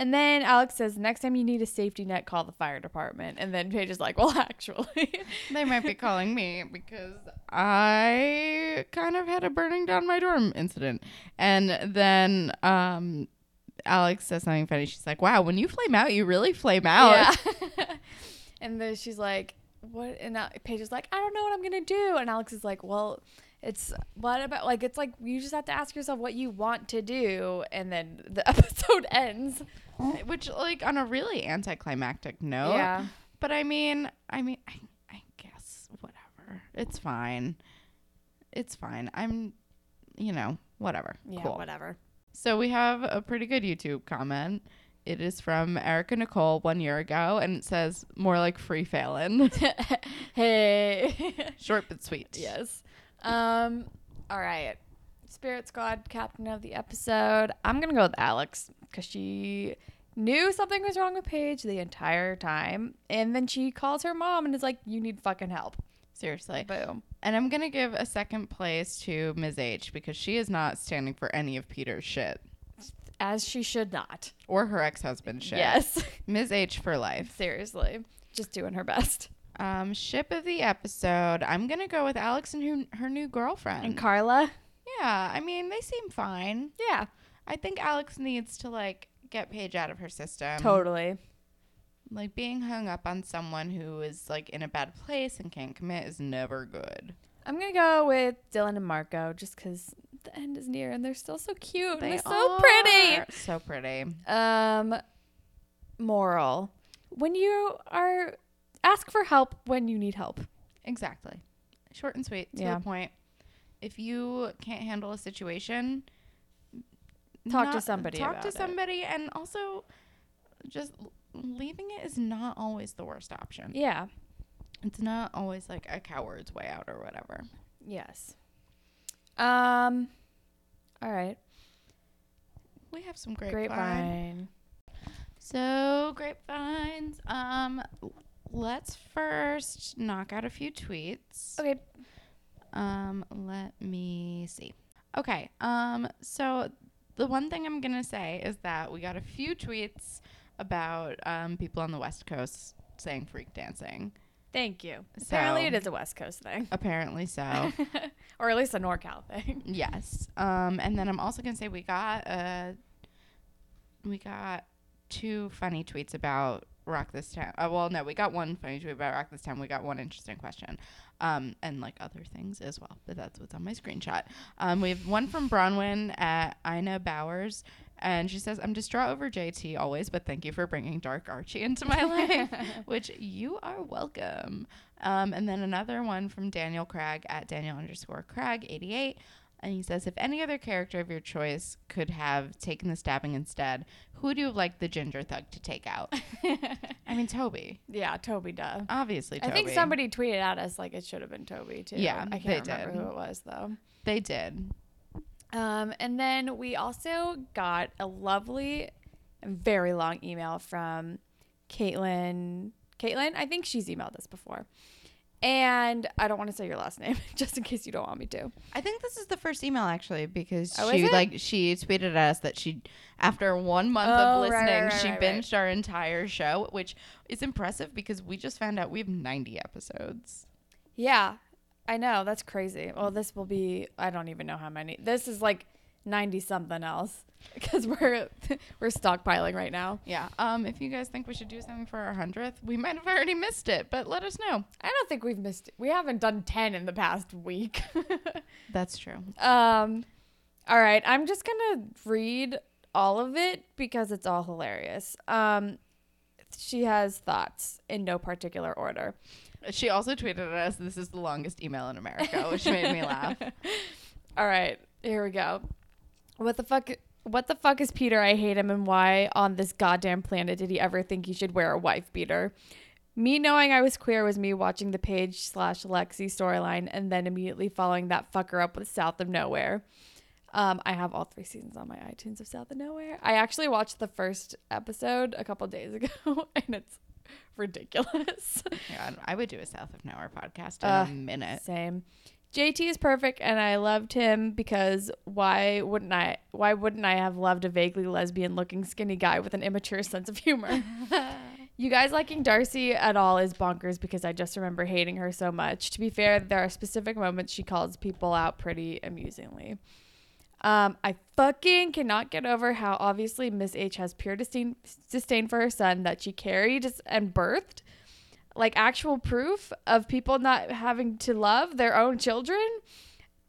And then Alex says, next time you need a safety net, call the fire department. And then Paige is like, well, actually. They might be calling me because I kind of had a burning down my dorm incident. And then um Alex says something funny. She's like, "Wow, when you flame out, you really flame out." Yeah. and then she's like, what? And Al- Paige is like, I don't know what I'm going to do. And Alex is like, well, it's what about, like, it's like you just have to ask yourself what you want to do. And then the episode ends. Which, like, on a really anticlimactic note. Yeah. But I mean, I mean, I, I guess whatever. It's fine. It's fine. I'm, you know, whatever. Yeah, cool. whatever. So we have a pretty good YouTube comment. It is from Erica Nicole one year ago, and it says more like free Phelan. hey. Short but sweet. Yes. Um. All right. Spirit Squad captain of the episode. I'm gonna go with Alex because she knew something was wrong with Paige the entire time, and then she calls her mom and is like, "You need fucking help." Seriously. Boom. And I'm gonna give a second place to Ms. H because she is not standing for any of Peter's shit As she should not. or her ex-husband's shit. Yes. Ms. H for life. Seriously, just doing her best. Um, ship of the episode. I'm gonna go with Alex and her, her new girlfriend. And Carla. yeah, I mean they seem fine. Yeah. I think Alex needs to like get Paige out of her system. Totally. Like being hung up on someone who is like in a bad place and can't commit is never good. I'm gonna go with Dylan and Marco just because the end is near and they're still so cute and they're so pretty. are So pretty. Um, moral: When you are ask for help when you need help. Exactly. Short and sweet to Yeah. the point. If you can't handle a situation, Talk to somebody Talk to it. somebody, and also just leaving it is not always the worst option. Yeah. It's not always like a coward's way out or whatever. Yes. Um. All right. We have some grapevine. Grapevine. So grapevines. Um, let's first knock out a few tweets. Okay. Um, let me see. Okay. Um, so the one thing I'm gonna say is that we got a few tweets about um people on the West Coast saying freak dancing. Thank you. Apparently, it is a West Coast thing, Apparently so. or at least a NorCal thing. yes. Um, and then I'm also gonna say we got uh, we got two funny tweets about Rock This Town. Uh, well, no, we got one funny tweet about Rock This Town. We got one interesting question, um, and like other things as well. But that's what's on my screenshot. Um, we have one from Bronwyn at Ina Bowers. And she says, I'm distraught over JT always, but thank you for bringing Dark Archie into my life, which you are welcome. Um, and then another one from Daniel Cragg at Daniel underscore Cragg 88. And he says, if any other character of your choice could have taken the stabbing instead, who would you have liked the ginger thug to take out? I mean, Toby. yeah, Toby duh. Obviously, Toby. I think somebody tweeted at us like it should have been Toby too. Yeah, I they can't remember did. who it was though. They did. Um, and then we also got a lovely very long email from Caitlin. Caitlin, I think she's emailed us before. And I don't want to say your last name just in case you don't want me to. I think this is the first email actually because Oh, she like she tweeted at us that she after one month Oh, of listening right, she right, right. binged our entire show, which is impressive because we just found out we have 90 episodes. Yeah, I know. That's crazy. Well, this will be, I don't even know how many. This is like 90 something else because we're, we're stockpiling right now. Yeah. Um if you guys think we should do something for our 100th, we might have already missed it, but let us know. I don't think we've missed, It. we haven't done 10 in the past week. That's true. Um, all right, I'm just gonna read all of it because it's all hilarious. Um, she has thoughts in no particular order. She also tweeted at us this is the longest email in America, which made me laugh. All right, here we go. What the fuck? What the fuck is Peter? I hate him, and why on this goddamn planet did he ever think he should wear a wife beater? Me knowing I was queer was me watching the Paige slash Lexi storyline and then immediately following that fucker up with South of Nowhere. Um, I have all three seasons on my iTunes of South of Nowhere. I actually watched the first episode a couple days ago, and it's ridiculous. Yeah, I would do a South of Nowhere podcast in Uh, a minute. Same. JT is perfect, and I loved him because why wouldn't I? Why wouldn't I have loved a vaguely lesbian-looking skinny guy with an immature sense of humor? you guys liking Darcy at all is bonkers because I just remember hating her so much. To be fair, there are specific moments she calls people out pretty amusingly. Um, I fucking cannot get over how obviously Miss H has pure disdain, disdain for her son that she carried and birthed like actual proof of people not having to love their own children.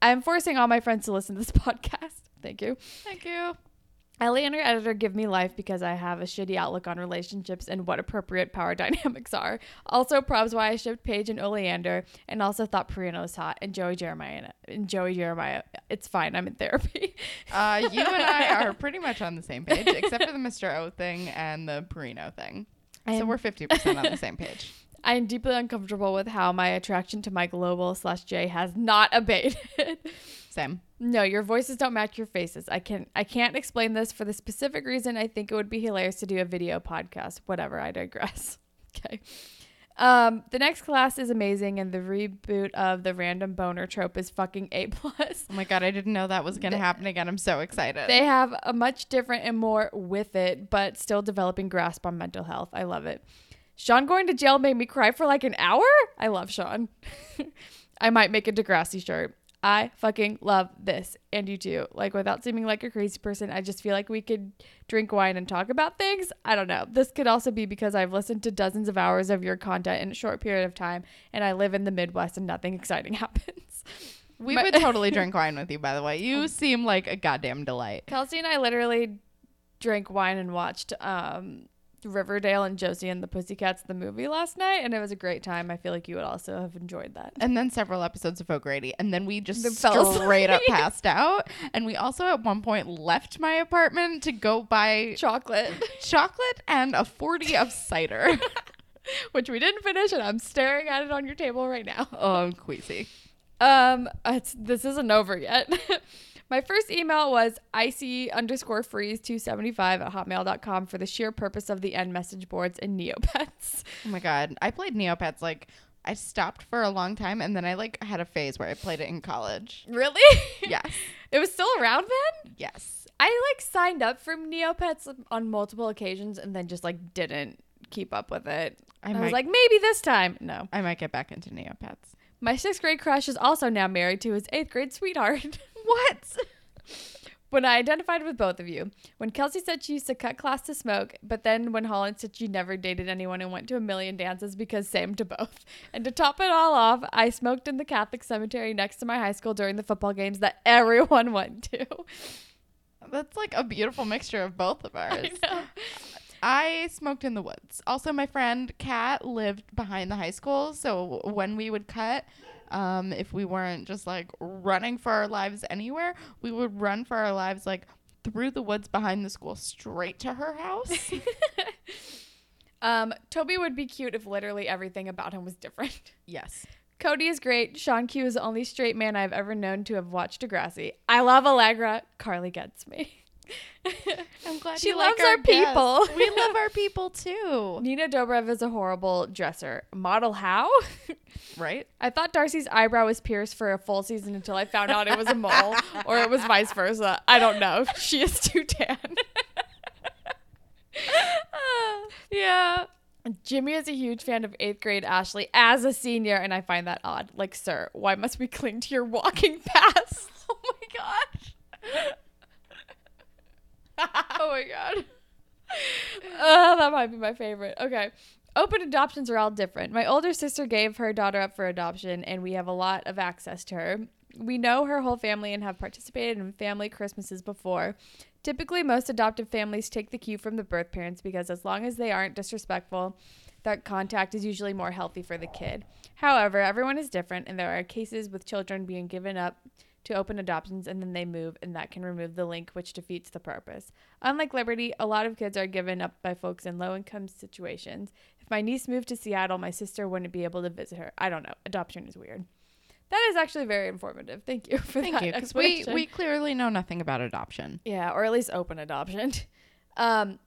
I'm forcing all my friends to listen to this podcast. Thank you. Thank you. Ellie and her editor give me life because I have a shitty outlook on relationships and what appropriate power dynamics are. Also, probs why I shipped Paige and Oleander, and also thought Perino was hot and Joey Jeremiah. And Joey Jeremiah, it's fine. I'm in therapy. Uh, you and I are pretty much on the same page, except for the Mr. O thing and the Perino thing. I So am- we're 50% on the same page. I am deeply uncomfortable with how my attraction to my global slash J has not abated. Same. No, your voices don't match your faces. I can I can't explain this for the specific reason I think it would be hilarious to do a video podcast. Whatever, I digress. Okay. Um, the next class is amazing and the reboot of the random boner trope is fucking A plus. Oh my God, I didn't know that was going to They- happen again. I'm so excited. They have a much different and more with it, but still developing grasp on mental health. I love it. Sean going to jail made me cry for like an hour. I love Sean. I might make a Degrassi shirt. I fucking love this. And you too. Like, without seeming like a crazy person, I just feel like we could drink wine and talk about things. I don't know. This could also be because I've listened to dozens of hours of your content in a short period of time, and I live in the Midwest and nothing exciting happens. we would totally drink wine with you, by the way. You seem like a goddamn delight. Kelsey and I literally drank wine and watched um, Riverdale and Josie and the Pussycats the movie last night, and it was a great time. I feel like you would also have enjoyed that. And then several episodes of O'Grady. And then we just Then fell straight up passed out. And we also at one point left my apartment to go buy Chocolate, chocolate and a 40 of cider. which we didn't finish, and I'm staring at it on your table right now. oh, I'm queasy. Um, it's, this isn't over yet. My first email was icy underscore freeze 275 at hotmail.com for the sheer purpose of The N message boards and Neopets. Oh my god, I played Neopets like I stopped for a long time and then I like had a phase where I played it in college. Really? Yes. it was still around then? Yes. I like signed up for Neopets on multiple occasions and then just like didn't keep up with it. I I, might, was like, maybe this time. No. I might get back into Neopets. My sixth grade crush is also now married to his eighth grade sweetheart. What? when I identified with both of you, when Kelsey said she used to cut class to smoke, but then when Holland said she never dated anyone and went to a million dances because same to both. And to top it all off, I smoked in the Catholic cemetery next to my high school during the football games that everyone went to. That's like a beautiful mixture of both of ours. I smoked in the woods. Also, my friend Kat lived behind the high school, so when we would cut, um, if we weren't just like running for our lives anywhere, we would run for our lives like through the woods behind the school straight to her house. Um, Toby would be cute if literally everything about him was different. yes. Cody is great. Sean Q is the only straight man I've ever known to have watched Degrassi. I love Allegra. Carly gets me. I'm glad She you like loves our people. we love our people too. Nina Dobrev is a horrible dresser. Model how? Right? I thought Darcy's eyebrow was pierced for a full season until I found out it was a mole, or it was vice versa. I don't know. She is too tan. Yeah. Jimmy is a huge fan of eighth grade Ashley as a senior, and I find that odd. Like, sir, why must we cling to your walking past? Oh my gosh. Oh my god. Oh, that might be my favorite. Okay. Open adoptions are all different. My older sister gave her daughter up for adoption, and we have a lot of access to her. We know her whole family and have participated in family Christmases before. Typically, most adoptive families take the cue from the birth parents because as long as they aren't disrespectful, that contact is usually more healthy for the kid. However, everyone is different, and there are cases with children being given up to open adoptions and then they move, and that can remove the link, which defeats the purpose. Unlike Liberty, a lot of kids are given up by folks in low income situations. If my niece moved to Seattle, my sister wouldn't be able to visit her. I don't know. Adoption is weird. That is actually very informative. Thank you for Thank that you. Because we, we clearly know nothing about adoption. Yeah, or at least open adoption. Um,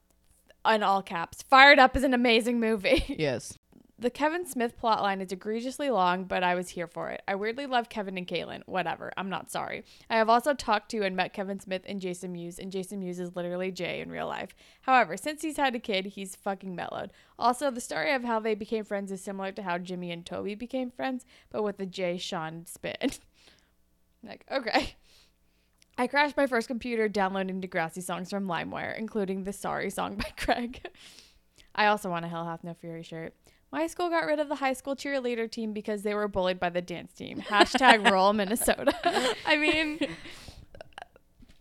in all caps. Fired Up is an amazing movie. Yes. The Kevin Smith plotline is egregiously long, but I was here for it. I weirdly love Kevin and Caitlin. Whatever. I'm not sorry. I have also talked to and met Kevin Smith and Jason Mewes, and Jason Mewes is literally Jay in real life. However, since he's had a kid, he's fucking mellowed. Also, the story of how they became friends is similar to how Jimmy and Toby became friends, but with a Jay Sean spin. like, okay. I crashed my first computer downloading Degrassi songs from LimeWire, including the Sorry song by Craig. I also want a Hell Hath No Fury shirt. My school got rid of the high school cheerleader team because they were bullied by the dance team. Hashtag roll Minnesota. I mean,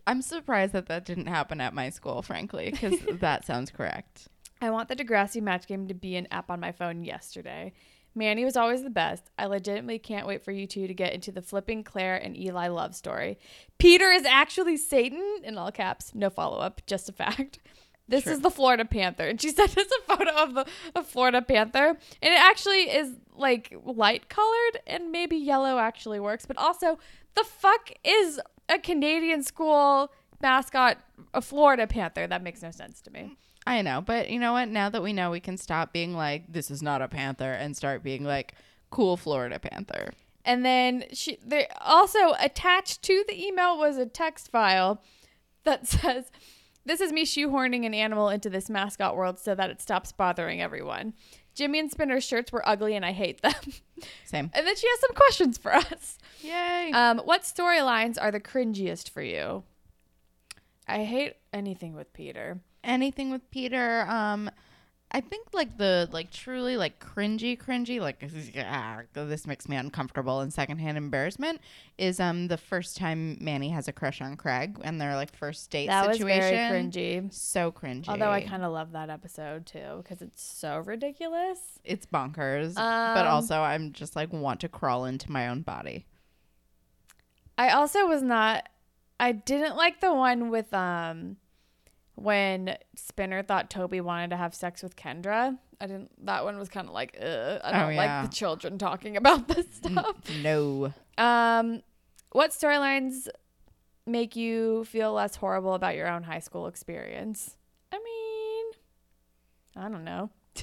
I'm surprised that that didn't happen at my school, frankly, because that sounds correct. I want the Degrassi match game to be an app on my phone yesterday. Manny was always the best. I legitimately can't wait for you two to get into the flipping Claire and Eli love story. Peter is actually Satan in all caps. No follow up, just a fact. This is the Florida Panther. And she sent us a photo of the a Florida Panther. And it actually is like light colored and maybe yellow actually works. But also, the fuck is a Canadian school mascot a Florida Panther? That makes no sense to me. I know, but you know what? Now that we know, we can stop being like, this is not a panther and start being like, cool Florida panther. And then she they also attached to the email was a text file that says, This is me shoehorning an animal into this mascot world so that it stops bothering everyone. Jimmy and Spinner's shirts were ugly and I hate them. Same. and then she has some questions for us. Yay. Um, what storylines are the cringiest for you? I hate anything with Peter. Anything with Peter. Um, I think like the like truly like cringy, cringy, like ah, this makes me uncomfortable and secondhand embarrassment is um the first time Manny has a crush on Craig and their like first date That was situation. very cringy. So cringy. Although I kind of love that episode too because it's so ridiculous. it's bonkers, but Um, also I'm just like want to crawl into my own body. I also was not I didn't like the one with um when Spinner thought Toby wanted to have sex with Kendra. I didn't that one was kind of like Ugh, I don't Oh, yeah. like the children talking about this stuff. No. um what storylines make you feel less horrible about your own high school experience? I mean, I don't know.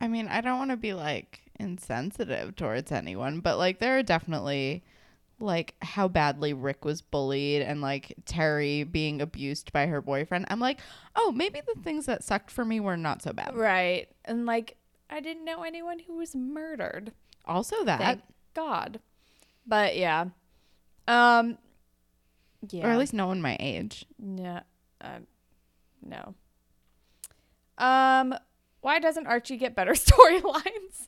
I mean, I don't want to be like insensitive towards anyone, but like there are definitely like how badly Rick was bullied and like Terry being abused by her boyfriend, I'm like, oh, maybe the things that sucked for me were not so bad. Right. And like I didn't know anyone who was murdered. Also, that, Thank God. But yeah. Um yeah. or at least no one my age. No. Uh, no. Um why doesn't Archie get better storylines?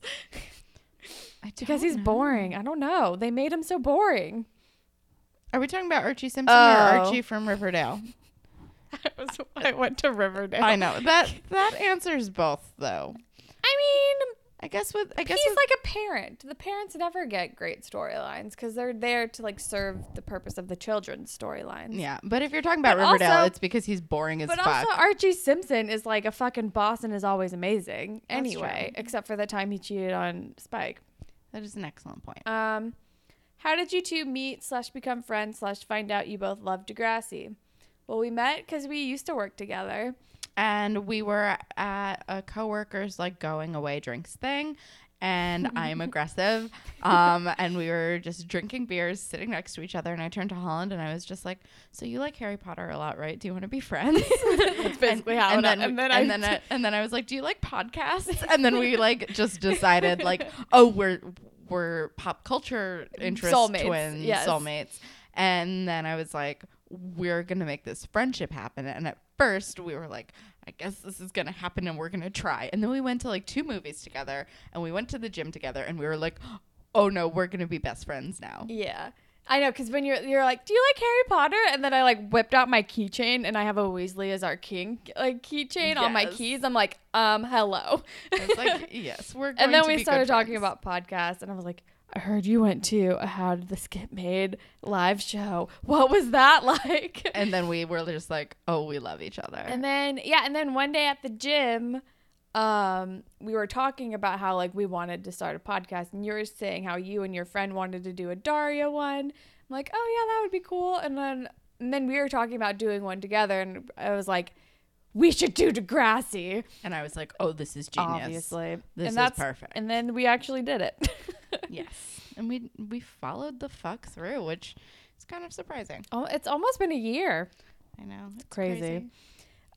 I because don't he's know. boring. I don't know. They made him so boring. Are we talking about Archie Simpson or Oh. Archie from Riverdale? I, was, I went to Riverdale. I know that that answers both though. I mean, I guess with I guess he's with, like a parent. The parents never get great storylines because they're there to like serve the purpose of the children's storylines. yeah, but if you're talking about But Riverdale, also- it's because he's boring as But fuck. also, Archie Simpson is like a fucking boss and is always amazing. That's Anyway, true. except for the time he cheated on Spike. That is an excellent point. Um, how did you two meet slash become friends slash find out you both love Degrassi? Well, we met because we used to work together. and we were at a coworker's like going away drinks thing and I'm aggressive um and we were just drinking beers sitting next to each other and I turned to Holland and I was just like so you like Harry Potter a lot right? Do you want to be friends? That's basically how and then and then and I- then I, and then I was like do you like podcasts? And then we like just decided like oh we're we're pop culture interest Soulmates, twins yes. soulmates. And then I was like we're gonna make this friendship happen. And at first we were like I guess this is gonna happen and we're gonna try and then we went to like two movies together and we went to the gym together and we were like oh no we're gonna be best friends now Yeah. I know, because when you're you're like, do you like Harry Potter? And then I like whipped out my keychain, and I have a Weasley as our king like keychain on my keys. I'm like, um, hello. Like yes we're going and then we started talking friends. about podcasts, and I was like, I heard you went to a How Did This Get Made live show. What was that like? and then we were just like oh we love each other And then yeah, and then one day at the gym, um, we were talking about how like we wanted to start a podcast, and you were saying how you and your friend wanted to do a Daria one. I'm like, oh yeah, that would be cool. And then and then we were talking about doing one together, and I was like, we should do Degrassi, And I was like, oh, this is genius. obviously. This and is that's perfect. And then we actually did it. yes. And we we followed the fuck through, which is kind of surprising. oh, it's almost been a year. I know. It's Crazy.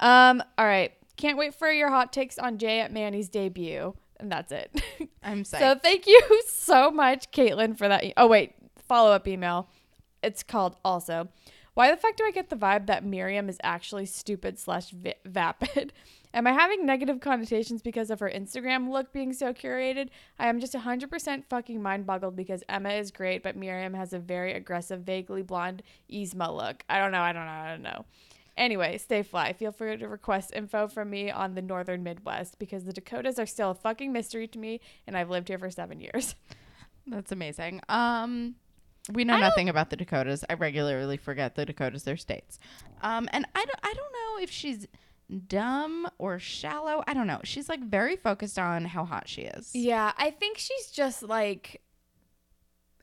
Um, all right. Can't wait for your hot takes on Jay at Manny's debut. And that's it. I'm psyched. So thank you so much, Caitlin, for that. E- oh wait, follow up email. It's called also. Why the fuck do I get the vibe that Miriam is actually stupid slash vapid? Am I having negative connotations because of her Instagram look being so curated? I am just 100% fucking mind boggled because Emma is great, but Miriam has a very aggressive, vaguely blonde Yzma look. I don't know. I don't know. I don't know. Anyway, stay fly. Feel free to request info from me on the northern Midwest because the Dakotas are still a fucking mystery to me, and I've lived here for seven years. That's amazing. Um we know I nothing about the Dakotas. I regularly forget the Dakotas are states. Um and I don't I don't know if she's dumb or shallow. I don't know. She's like very focused on how hot she is. Yeah, I think she's just like.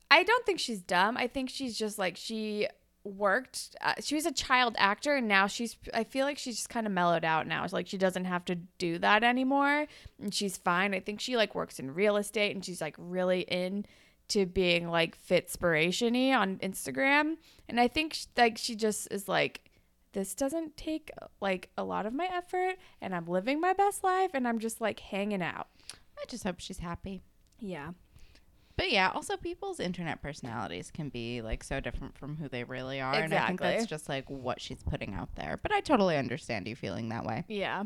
I don't think she's dumb. I think she's just like she worked. Uh, she was a child actor, and now she's. I feel like she's just kind of mellowed out now. It's like she doesn't have to do that anymore, and she's fine. I think she like works in real estate, and she's like really in to being like fitspiration-y on Instagram, and I think sh- like she just is like. This doesn't take like a lot of my effort, and I'm living my best life, and I'm just like hanging out. I just hope she's happy. Yeah. But yeah, also people's internet personalities can be like so different from who they really are. And I think that's just like what she's putting out there. But I totally understand you feeling that way. Yeah.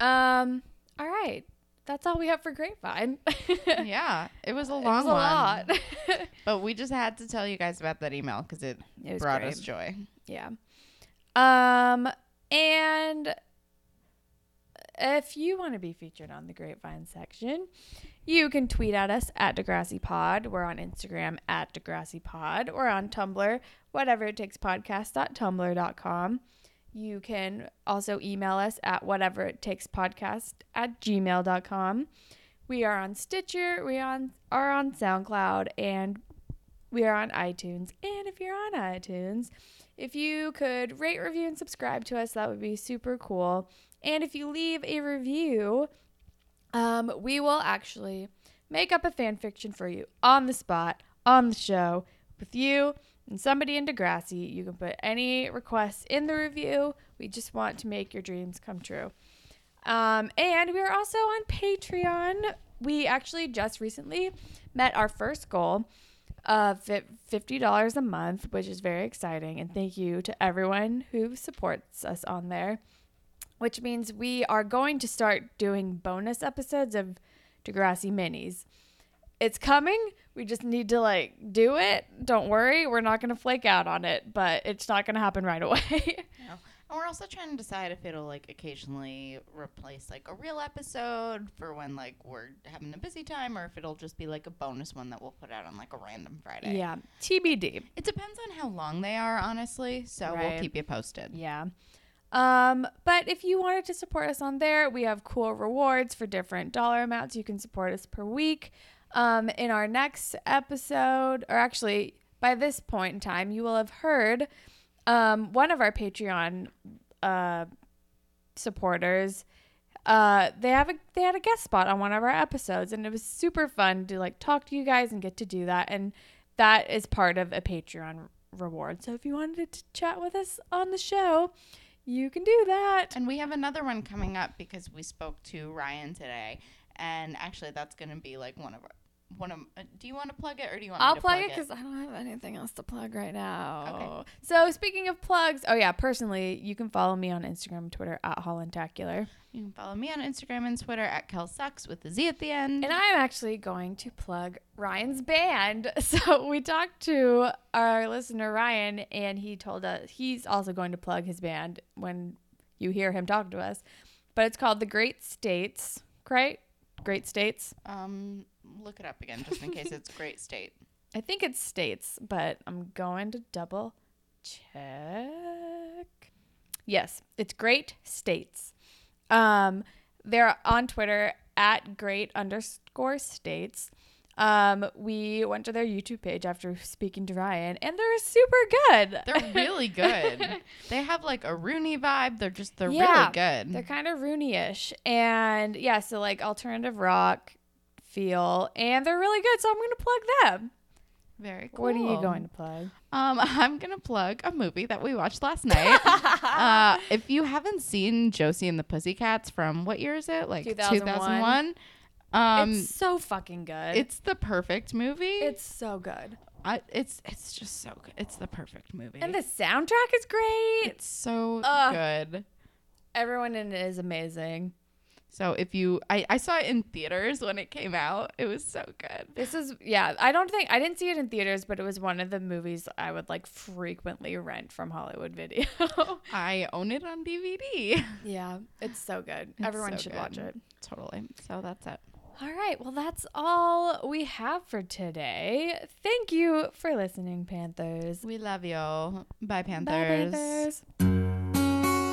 Um. All right. That's all we have for Grapevine. yeah, it was a It long was a one. lot. But we just had to tell you guys about that email because it, It brought great. us joy. yeah. Um. And if you want to be featured on the Grapevine section, you can tweet at us at Degrassi Pod. We're on Instagram at Degrassi Pod. We're on Tumblr, whatever it takes podcast.tumblr.com. You can also email us at whatever it takes podcast at gmail.com. We are on Stitcher, we on are on SoundCloud, and we are on iTunes. And if you're on iTunes, if you could rate, review, and subscribe to us, that would be super cool. And if you leave a review, um, we will actually make up a fan fiction for you on the spot, on the show. with you and somebody in Degrassi. You can put any requests in the review. We just want to make your dreams come true. Um, and we are also on Patreon. We actually just recently met our first goal of $50 a month, which is very exciting. And thank you to everyone who supports us on there, which means we are going to start doing bonus episodes of Degrassi minis. It's coming. We just need to like do it. Don't worry, we're not going to flake out on it, but it's not going to happen right away. no. And we're also trying to decide if it'll like occasionally replace like a real episode for when like we're having a busy time or if it'll just be like a bonus one that we'll put out on like a random Friday. yeah, TBD. It depends on how long they are, honestly. So Right. we'll keep you posted. Yeah. Um, but if you wanted to support us on there, we have cool rewards for different dollar amounts. You can support us per week. Um, in our next episode, or actually by this point in time, you will have heard um, one of our Patreon uh, supporters. Uh, they have a they had a guest spot on one of our episodes, and it was super fun to like talk to you guys and get to do that. And that is part of a Patreon reward. So if you wanted to chat with us on the show, you can do that. And we have another one coming up because we spoke to Ryan today. And actually, that's going to be like one of our. One of, uh, do you want to plug it or do you want I'll to plug it because I don't have anything else to plug right now. Okay. So speaking of plugs, oh yeah, personally, you can follow me on Instagram and Twitter at Hollandtacular. You can follow me on Instagram and Twitter at KelSucks with the Z at the end. And I'm actually going to plug Ryan's band. So we talked to our listener Ryan, and he told us he's also going to plug his band when you hear him talk to us. But it's called The Great States, right? Great States. um, look it up again just in case it's great state. I think it's states, but I'm going to double check. Yes, it's Great States. Um, they're on Twitter at great underscore states. Um, we went to their YouTube page after speaking to Ryan, and they're super good. They're really good. they have like a Rooney vibe. They're just they're Yeah, really good. They're kind of Rooney-ish, and yeah, so like alternative rock feel, and they're really good. So I'm gonna plug them. Very cool. What are you going to plug? Um, I'm gonna plug a movie that we watched last night. uh, if you haven't seen Josie and the Pussycats from what year is it? Like 2001. 2001. Um, it's so fucking good. it's the perfect movie. it's so good. I, it's it's just so good. It's the perfect movie. And the soundtrack is great. it's so good. Everyone in it is amazing. So if you, I, I saw it in theaters when it came out. It was so good. This is yeah, I don't think I didn't see it in theaters, but it was one of the movies I would like frequently rent from Hollywood Video. I own it on DVD. yeah, it's so good. It's Everyone so should good. watch it. totally. So that's it. All right, well that's all we have for today. Thank you for listening, Panthers. We love you. Bye, Panthers. Bye, Panthers. Panthers.